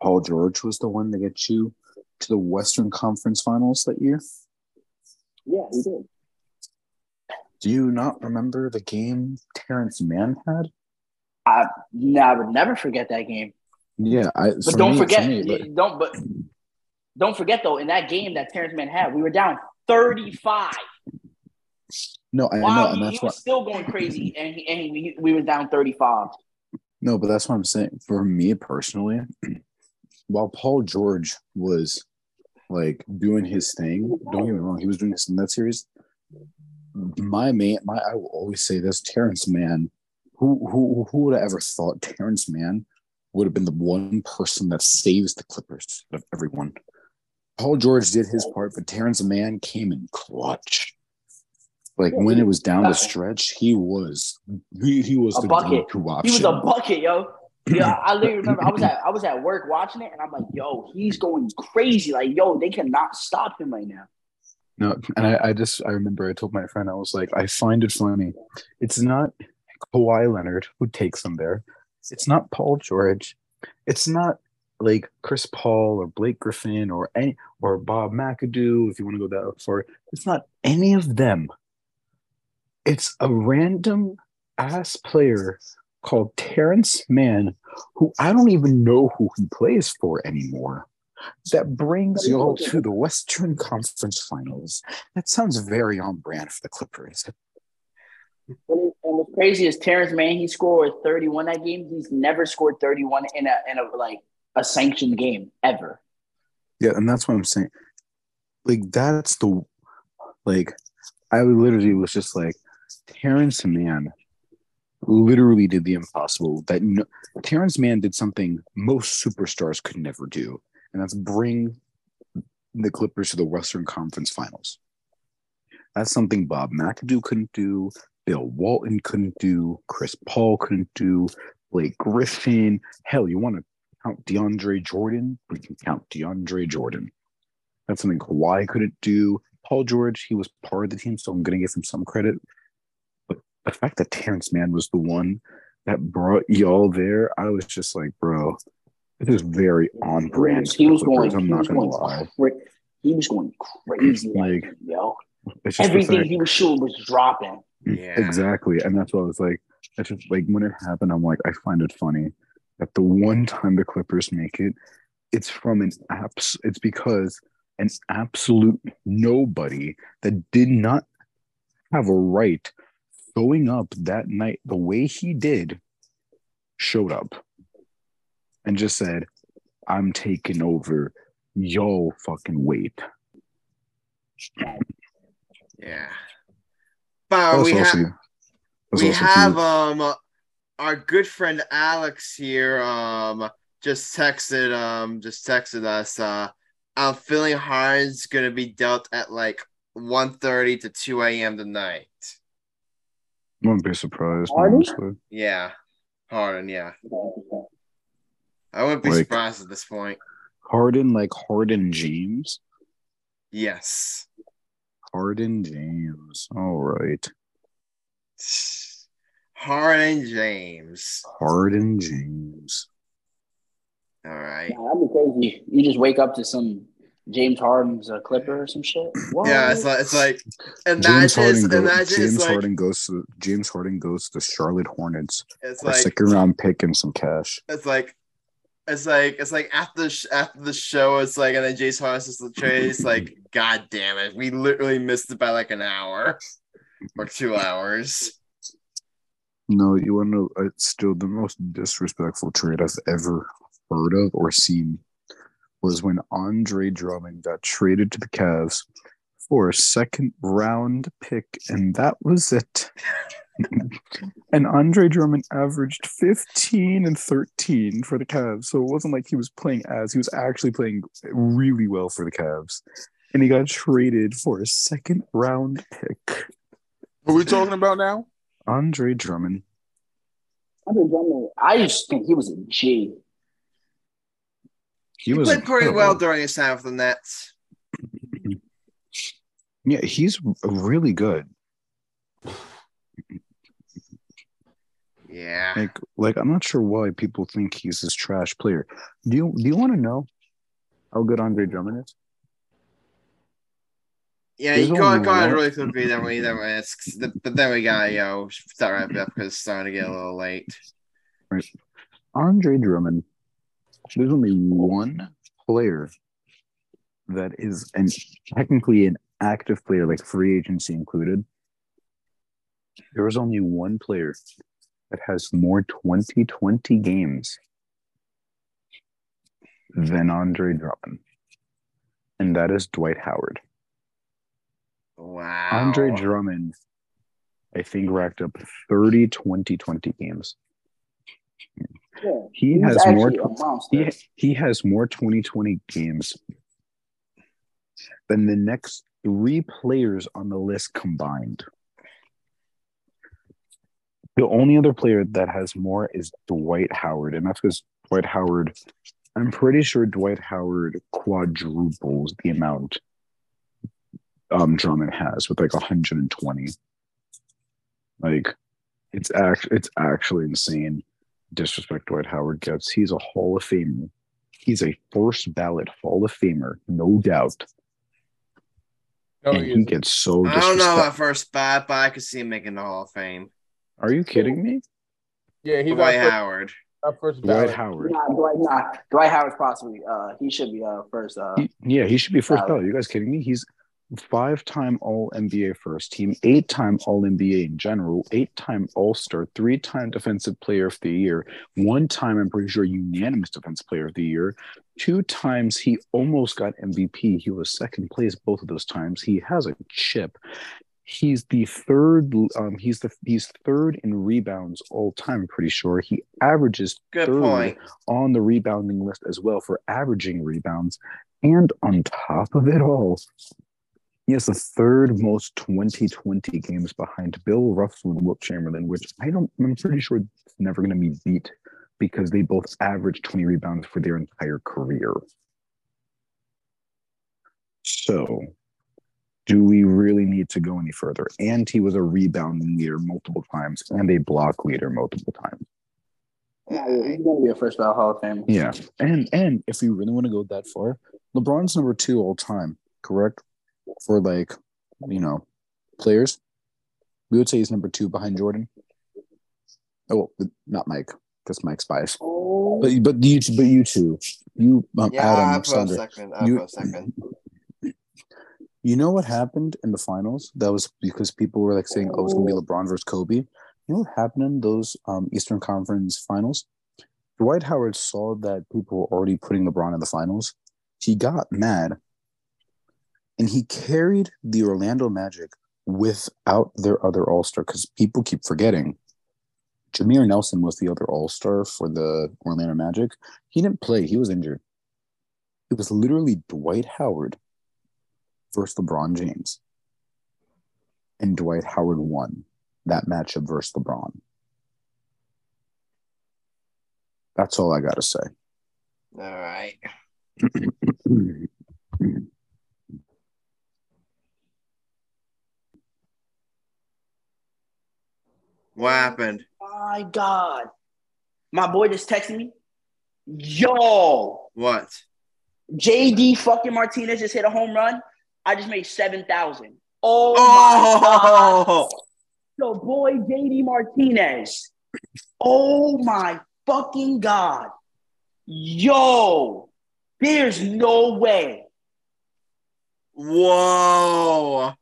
Paul George was the one to get you to the Western Conference Finals that year. Yeah, he did. Do you not remember the game Terrence Mann had? I no, I would never forget that game. Yeah, I. But don't me- for forget, me, but- don't but don't forget though. In that game that Terrence Mann had, we were down thirty five. no, I know, and that's he why. was still going crazy, and he, and he, we were down thirty five. No, but that's what I'm saying. For me personally, while Paul George was like doing his thing, don't get me wrong, he was doing his in that series. My main, my I will always say this: Terrence Mann. Who who who would have ever thought Terrence Mann would have been the one person that saves the Clippers out of everyone? Paul George did his part, but Terrence Mann came in clutch. Like when it was down the stretch, he was he, he was A the bucket. go-to He was a bucket, yo. Yeah, I literally remember I was at I was at work watching it, and I'm like, yo, he's going crazy. Like, yo, they cannot stop him right now. No, and I, I just I remember I told my friend I was like I find it funny. It's not Kawhi Leonard who takes them there. It's not Paul George. It's not like Chris Paul or Blake Griffin or any or Bob McAdoo if you want to go that far. It's not any of them. It's a random ass player called Terrence Mann who I don't even know who he plays for anymore. That brings you oh. all to the Western Conference Finals. That sounds very on brand for the Clippers. And what's crazy is Terrence Mann. He scored 31 that game. He's never scored 31 in a in a like a sanctioned game ever. Yeah, and that's what I'm saying. Like that's the like I literally was just like Terrence Mann literally did the impossible. That no, Terrence Mann did something most superstars could never do, and that's bring the Clippers to the Western Conference Finals. That's something Bob McAdoo couldn't do, Bill Walton couldn't do, Chris Paul couldn't do, Blake Griffin. Hell, you want to count DeAndre Jordan? We can count DeAndre Jordan. That's something Kawhi couldn't do. Paul George, he was part of the team, so I'm going to give him some credit. But the fact that Terrence Mann was the one that brought y'all there, I was just like, bro, this is very on brand. He was going. I'm he not was going to going lie. cra- He was going crazy, like, Like, yo. It's just Everything fact- he was shooting was dropping. Yeah. Exactly. And that's what I was like. It's just like when it happened, I'm like, I find it funny that the one time the Clippers make it, it's from an apps, it's because an absolute nobody that did not have a right showing up that night the way he did showed up and just said, I'm taking over. Yo, fucking wait. Yeah. But we have we have um our good friend Alex here um just texted um just texted us uh I'm feeling Harden's gonna be dealt at like 1.30 to 2 a.m. tonight. I wouldn't be surprised. Harden? honestly. Yeah. Harden, yeah. I wouldn't be Like- surprised at this point. Harden like Harden James. Yes. Harden James. All right. Harden James. Harden James. All right. Yeah, that'd be crazy. You just wake up to some James Harden's uh, Clipper or some shit. What? Yeah, it's like it's like James imagine Harden, go- imagine James it's like Harden goes to James Harden goes to Charlotte Hornets it's like second round pick and some cash. it's like it's like it's like after the sh- after the show it's like and then Jace Harden says to Trey it's like god damn it we literally missed it by like an hour or two hours No, you want to know? It's still the most disrespectful trade I've ever heard of or seen was when Andre Drummond got traded to the Cavs for a second round pick, and that was it. and Andre Drummond averaged 15 and 13 for the Cavs. So it wasn't like he was playing as, he was actually playing really well for the Cavs. And he got traded for a second round pick. Who are we talking about now? Andre Drummond. Andre Drummond, I just think he was a G. He, he, was played pretty well during his time with the Nets Yeah, he's really good. yeah Like, like I'm not sure why people think he's this trash player. Do you do you want to know how good Andre Drummond is? yeah There's you go, only go ahead one- really quickly then we then we it's, but then we got yo start wrapping up because it's starting to get a little late Right. Andre Drummond. There's only one player that is an technically an active player, like free agency included. There is only one player that has more 2020 games than Andre Drummond, and that is Dwight Howard. wow Andre Drummond, I think, racked up 30 2020 games. Yeah, He has more. He, he has more 2020 games than the next three players on the list combined. The only other player that has more is Dwight Howard, and that's because Dwight Howard, I'm pretty sure Dwight Howard quadruples the amount um Drummond has with like 120. Like it's act it's actually insane. Disrespect Dwight Howard gets. He's a Hall of Famer. He's a first ballot Hall of Famer, no doubt. No, and he he gets so I don't know disrespected. about first bat but I could see him making the Hall of Fame Are you kidding me? Yeah, he's Dwight first, Howard our first Dwight. Howard. Nah, Dwight, nah, Dwight Howard's possibly. Uh, he should be uh first. Uh, He- yeah, he should be first Ballot. ballot. You guys kidding me? He's five-time All NBA first team, eight-time All NBA in general, eight-time All Star, three-time Defensive Player of the Year, one time I'm pretty sure unanimous Defensive Player of the Year, two times he almost got MVP. He was second place both of those times. He has a chip. He's the third. Um, he's the he's third in rebounds all time. I'm pretty sure he averages Good third point. on the rebounding list as well for averaging rebounds. And on top of it all, he has the third most 2020 games behind Bill Russell and Wilt Chamberlain, which I don't. I'm pretty sure it's never going to be beat because they both averaged 20 rebounds for their entire career. So, do we really need to go any further? And he was a rebounding leader multiple times and a block leader multiple times. Yeah, he's gonna be a first ballot Hall of Fame. Yeah, and and if we really want to go that far, LeBron's number two all time, correct? For like, you know, players, we would say he's number two behind Jordan. Oh, not Mike, because Mike's biased. Oh, But but you but you two, you um, Yeah, I Adam put a Sander, second. I you- put a second. You know what happened in the finals? That was because people were like saying, "Oh, it's gonna be LeBron versus Kobe." You know what happened in those um, Eastern Conference finals? Dwight Howard saw that people were already putting LeBron in the finals. He got mad, and he carried the Orlando Magic without their other All Star because people keep forgetting. Jameer Nelson was the other All Star for the Orlando Magic. He didn't play; he was injured. It was literally Dwight Howard versus LeBron James. And Dwight Howard won that matchup versus LeBron. That's all I got to say. All right. What happened? my God. My boy just texted me. Yo, What? JD fucking Martinez just hit a home run. I just made 7,000. Oh, my oh! God. Oh, Yo, boy, JD Martinez. Oh my fucking God. Yo, there's no way. whoa!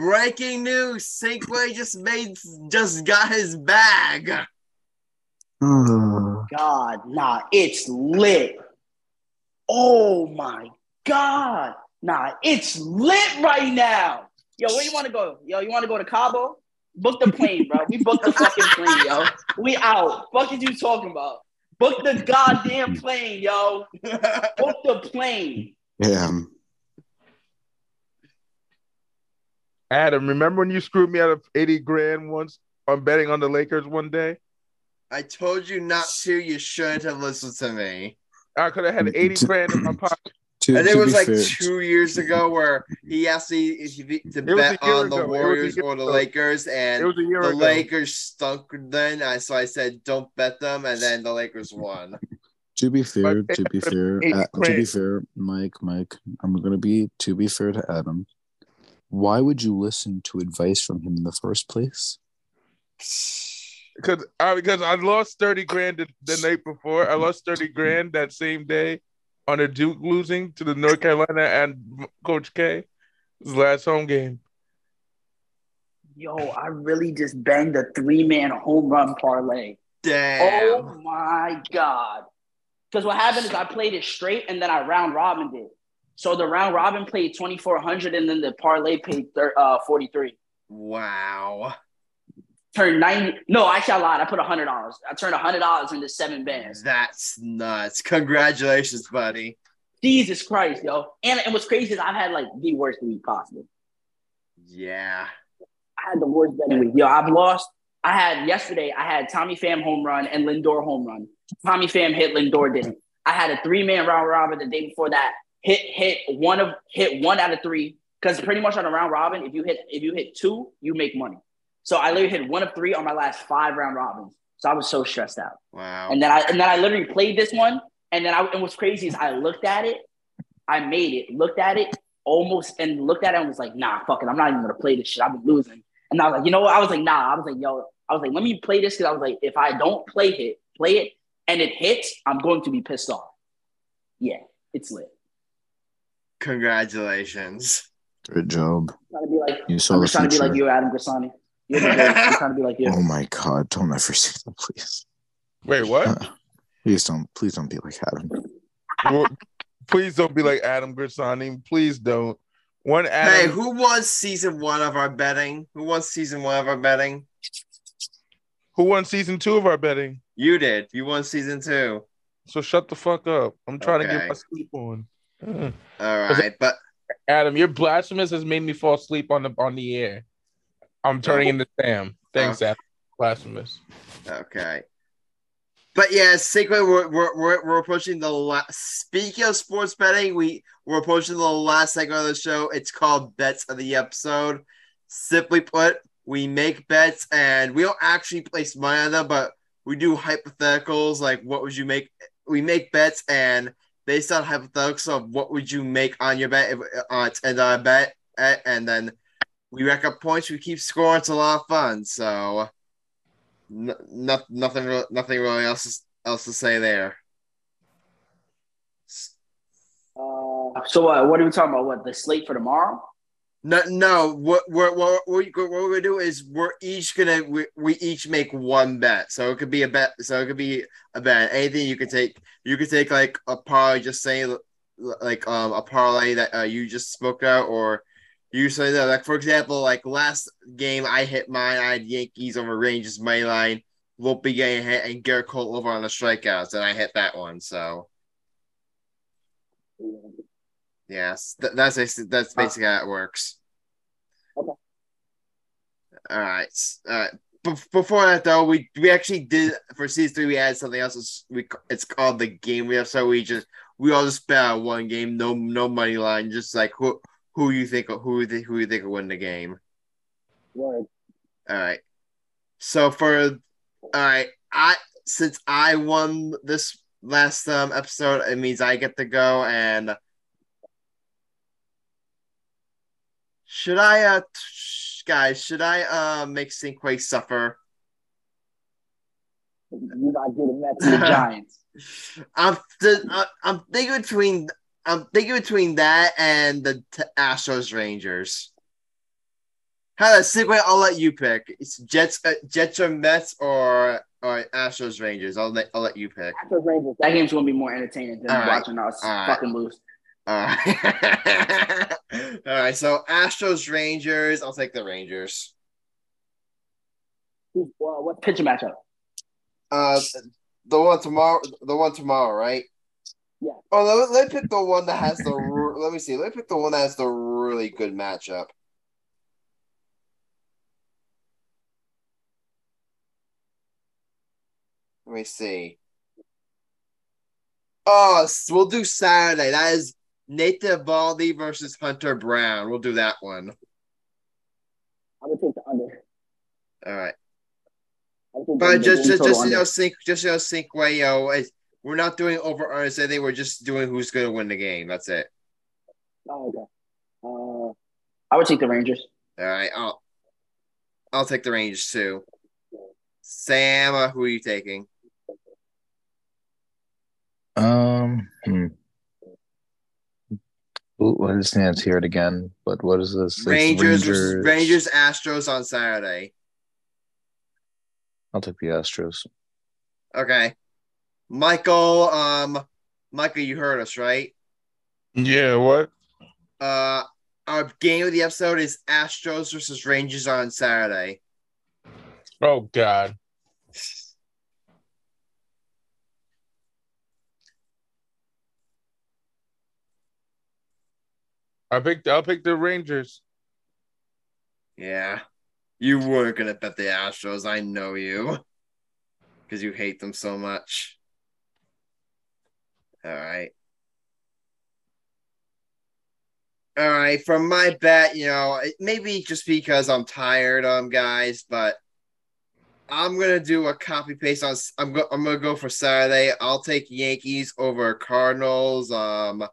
Breaking news: Cinquay just made, just got his bag. Uh, God, nah, it's lit. Oh my God. Nah, it's lit right now. Yo, where you want to go? Yo, you want to go to Cabo? Book the plane, bro. We booked the fucking plane, yo. We out. Fuck is you talking about? Book the goddamn plane, yo. Book the plane. yeah. Adam, remember when you screwed me out of 80 grand once on betting on the Lakers one day? I told you not to. You shouldn't have listened to me. I could have had 80 grand in my pocket. To, And it was like fair, two years ago where he asked me to bet on the ago. It Warriors or the ago. Lakers, It and was a year the ago. Lakers stunk then. I, so I said, don't bet them, and then the Lakers won. to be fair, to be fair, uh, to be fair, Mike, Mike, I'm gonna be to be fair to Adam. Why would you listen to advice from him in the first place? Because I because I lost 30 grand the, the night before. I lost 30 grand that same day on a Duke losing to the North Carolina and Coach K. His last home game. Yo, I really just banged a three man home run parlay. Damn. Oh my God. Because what happened is I played it straight and then I round robin did. So the round robin played 2,400 and then the parlay paid thir- uh, 43. Wow. Turned 90. No, actually, I lied. I put $100. I turned $100 into seven bands. That's nuts. Congratulations, buddy. Jesus Christ, yo. And, and what's crazy is I've had like the worst week possible. Yeah. I had the worst betting week. Yo, I've lost. I had yesterday, I had Tommy Pham home run and Lindor home run. Tommy Pham hit, Lindor didn't. I had a three man round robin the day before that. Hit hit one of hit one out of three. Because pretty much on a round robin, if you hit if you hit two, you make money. So I literally hit one of three on my last five round robins. So I was so stressed out. Wow. And then I and then I literally played this one. And then I and what's crazy is I looked at it, I made it, looked at it, almost and looked at it and was like, nah, fuck it. I'm not even gonna play this shit. I've been losing. And I was like, you know what? I was like, nah. I was like, yo, I was like, let me play this because I was like, if I don't play it, play it, and it hits, I'm going to be pissed off. Yeah, it's lit. Congratulations. Good job. I'm trying to be like, You saw I'm the just trying to be like you, Adam Grassani. You're. I'm trying to be like you. Oh my god! Don't ever say that, please. Wait, what? Uh, please don't. Please don't be like Adam. Well, Please don't be like Adam Grassani. Please don't. One Hey, who won season one of our betting? Who won season one of our betting? who won season two of our betting? You did. You won season two. So shut the fuck up. I'm trying to get my sleep on. All but Adam, your blasphemous has made me fall asleep on the on the air. I'm turning oh. into Sam. Thanks, Okay. Adam. Blasphemous. okay. But yeah, Sequel, we're, we're, we're, we're approaching the last. Speaking of sports betting, we we're approaching the last segment of the show. It's called bets of the episode. Simply put, we make bets and we don't actually place money on them, but we do hypotheticals like what would you make? We make bets and based on hypotheticals of what would you make on your bet if uh, it's ten dollar bet, eh, and then we rack up points. We keep scoring. It's a lot of fun. So. No, no, nothing, nothing really else else to say there. Uh, so uh, what are we talking about? What the slate for tomorrow? No, no. What what we, what gonna do is we're each gonna we, we each make one bet. So it could be a bet. So it could be a bet. Anything you could take. You could take like a parlay. Just say like um a parlay that uh, you just spoke out, or you say that like for example, like last game I hit mine. I had Yankees over Rangers money line. Volpe getting hit and Gerrit Cole over on the strikeouts, and I hit that one. So yes, th- that's that's basically how it works. Okay. All right. All right. Be- before that though, we we actually did for season three. We had something else. It's, we it's called the game we have. So we just we all just bet on one game. No no money line. Just like who who you think who who you think will win the game. Word. All right. So for all right, I since I won this last um episode, it means I get to go and should I uh guys, should I uh make Cinquay suffer? You gotta do the Mets and the Giants. I'm th- I- I'm thinking between I'm thinking between that and the t- Astros Rangers. How about Cinquay? I'll let you pick. It's Jets, uh, Jets or Mets or or Astros Rangers. I'll let I'll let you pick. Astros Rangers. That game's gonna be more entertaining than All right. watching us All right. fucking lose. All right. All right. So Astros Rangers. I'll take the Rangers. Well, what pitcher matchup? Uh, the one tomorrow. The one tomorrow, right? Yeah. Oh, let, let me pick the one that has the. let me see. Let me pick the one that has the really good matchup. Let me see. Oh, we'll do Saturday. That is Nathan Eovaldi versus Hunter Brown. We'll do that one. I would take the under. All right. Take the But under. just, just, just you know, under. sync, just you know, Cinquay, yo. We're not doing over earners. I think we're just doing who's going to win the game. That's it. Oh, okay. Uh, I would take the Rangers. All right, I'll, I'll take the Rangers too. Sam, uh, who are you taking? Um, hmm. Ooh, What is Nance it again? But what is this? It's Rangers, versus Rangers, Astros on Saturday. I'll take the Astros. Okay, Michael. Um, Michael, you heard us right? Yeah, what? Uh, our game of the episode is Astros versus Rangers on Saturday. Oh God. I picked I'll pick the Rangers. Yeah, you weren't gonna bet the Astros. I know you, because you hate them so much. All right. All right, from my bet, you know, maybe just because I'm tired, um, guys, but I'm gonna do a copy paste on. I'm go, I'm gonna go for Saturday. I'll take Yankees over Cardinals. Um,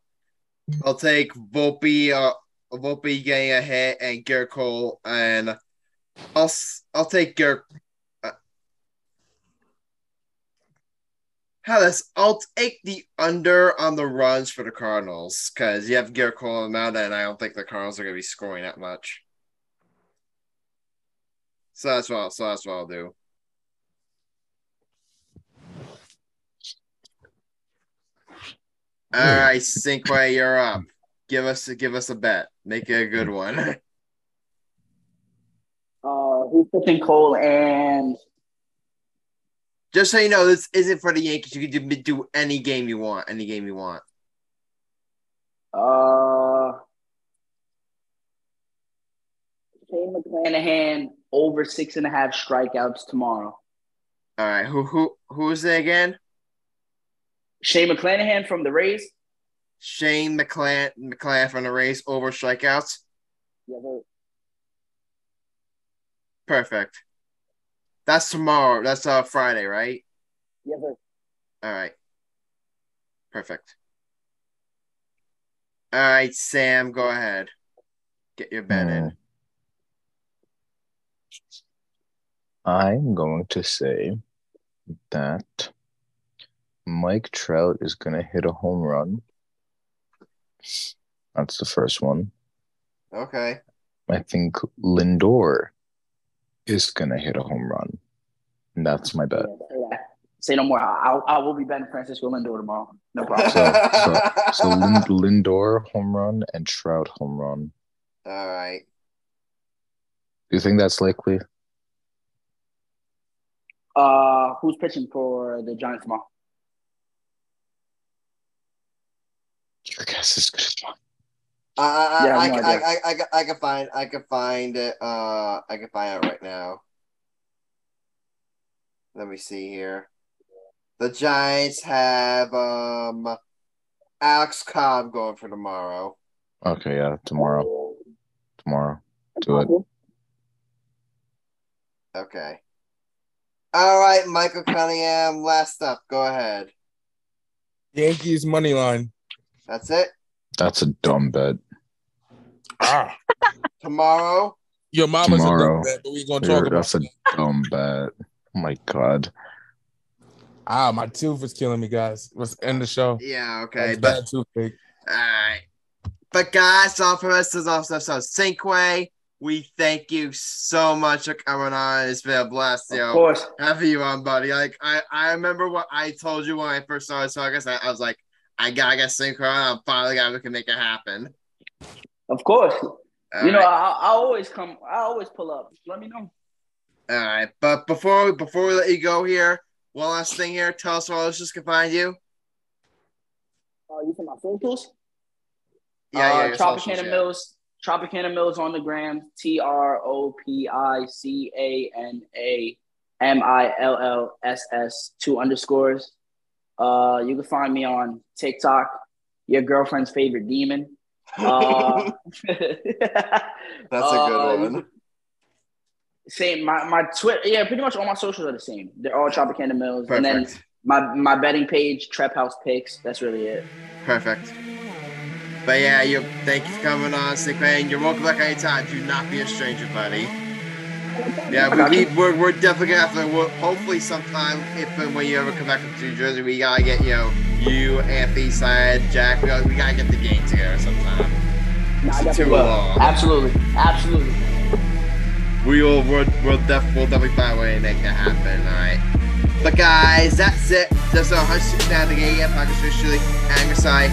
I'll take Volpe, uh, Volpe getting a hit and Gerrit Cole, and I'll I'll take Gerrit. Uh, how this? I'll take the under on the runs for the Cardinals because you have Gerrit Cole on the and I don't think the Cardinals are gonna be scoring that much. So that's what. I'll, so that's what I'll do. All right, Cinquay, you're up. Give us give us a bet. Make it a good one. Uh, who's pitching Cole and Just so you know, this isn't for the Yankees. You can do, do any game you want. Any game you want. uh, Shane McClanahan over six and a half strikeouts tomorrow. All right. Who who who is it again? Shane McClanahan from the Rays. Shane McClan McClan from the race over strikeouts. Yeah, but Perfect. That's tomorrow. That's uh Friday, right? yeah, but All right. Perfect. All right, Sam, go ahead. Get your bet in. I'm going to say that Mike Trout is going to hit a home run. That's the first one. Okay. I think Lindor is going to hit a home run. And that's my bet. yeah, say no more. I, I, I will be betting Francisco Lindor tomorrow. No problem. So, so, so Lind- Lindor home run and Trout home run. All right. Do you think that's likely? uh, who's pitching for the Giants tomorrow? Your guess is good as mine. I I, Yeah, I, no I, idea. I, I, I, I can find I can find it. Uh, I can find it right now. Let me see here. The Giants have um Alex Cobb going for tomorrow. Okay, yeah, tomorrow. Tomorrow. Do it. Okay. All right, Michael Cunningham. Last up. Go ahead. Yankees money line. That's it. That's a dumb bet. Ah, Tomorrow. your mama's Tomorrow. a dumb bet, but we're gonna talk Dude, about that's a dumb bet. Oh my god. Ah, my tooth is killing me, guys. Let's end the show. Yeah. Okay. That's But bad toothache. all right. But guys, all from us is also so Cinquay. We thank you so much for coming on. It's been a blast, Of course. Having you on, buddy. Like I, I remember what I told you when I first started talking. I, I was like, I gotta get Synchro. I'm finally gonna we can make it happen. Of course. All you know. I, I always come. I always pull up. Let me know. All right, but before before we let you go here, one last thing here. Tell us where listeners can find you. Uh, you from my socials? Yeah, yeah, uh, your Tropicana socials, yeah. Mills. Tropicana Mills on the gram. T R O P I C A N A M I L L S S two underscores. Uh, you can find me on TikTok. Your girlfriend's favorite demon. Uh, That's a uh, good you one. Same. My my Twitter. Yeah, pretty much all my socials are the same. They're all Tropicana Mills. And then my my betting page, Trap House Picks. That's really it. Perfect. But yeah, you thank you for coming on, Sick Man. You're welcome back anytime. Do not be a stranger, buddy. Yeah, we need. We're, we're definitely gonna have to. We'll, hopefully, sometime if and when you ever come back to New Jersey, we gotta get you know you, Anthony, Side, Jack. We gotta, we gotta get the game together sometime. Nah, Too long. Absolutely, absolutely. We will. We'll, we'll, def- we'll definitely find a way to make that happen. All right. But guys, that's it. That's our 169 the Gay Gap Podcast officially. Angersai,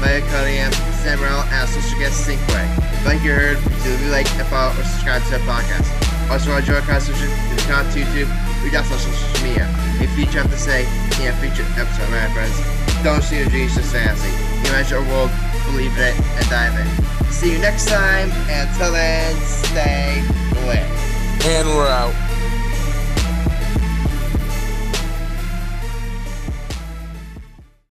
Maya Cunningham, Samuel, and our sister guest Cinquay. Like you heard, please leave a like, and follow, or subscribe to the podcast. Also, our join conversation to the to YouTube. We got social media. A feature have to say, yeah, feature episode, my friends. Don't see your dreams just fancy. Imagine a world, believe in it, and dive in. See you next time, and until then, stay lit. And we're out.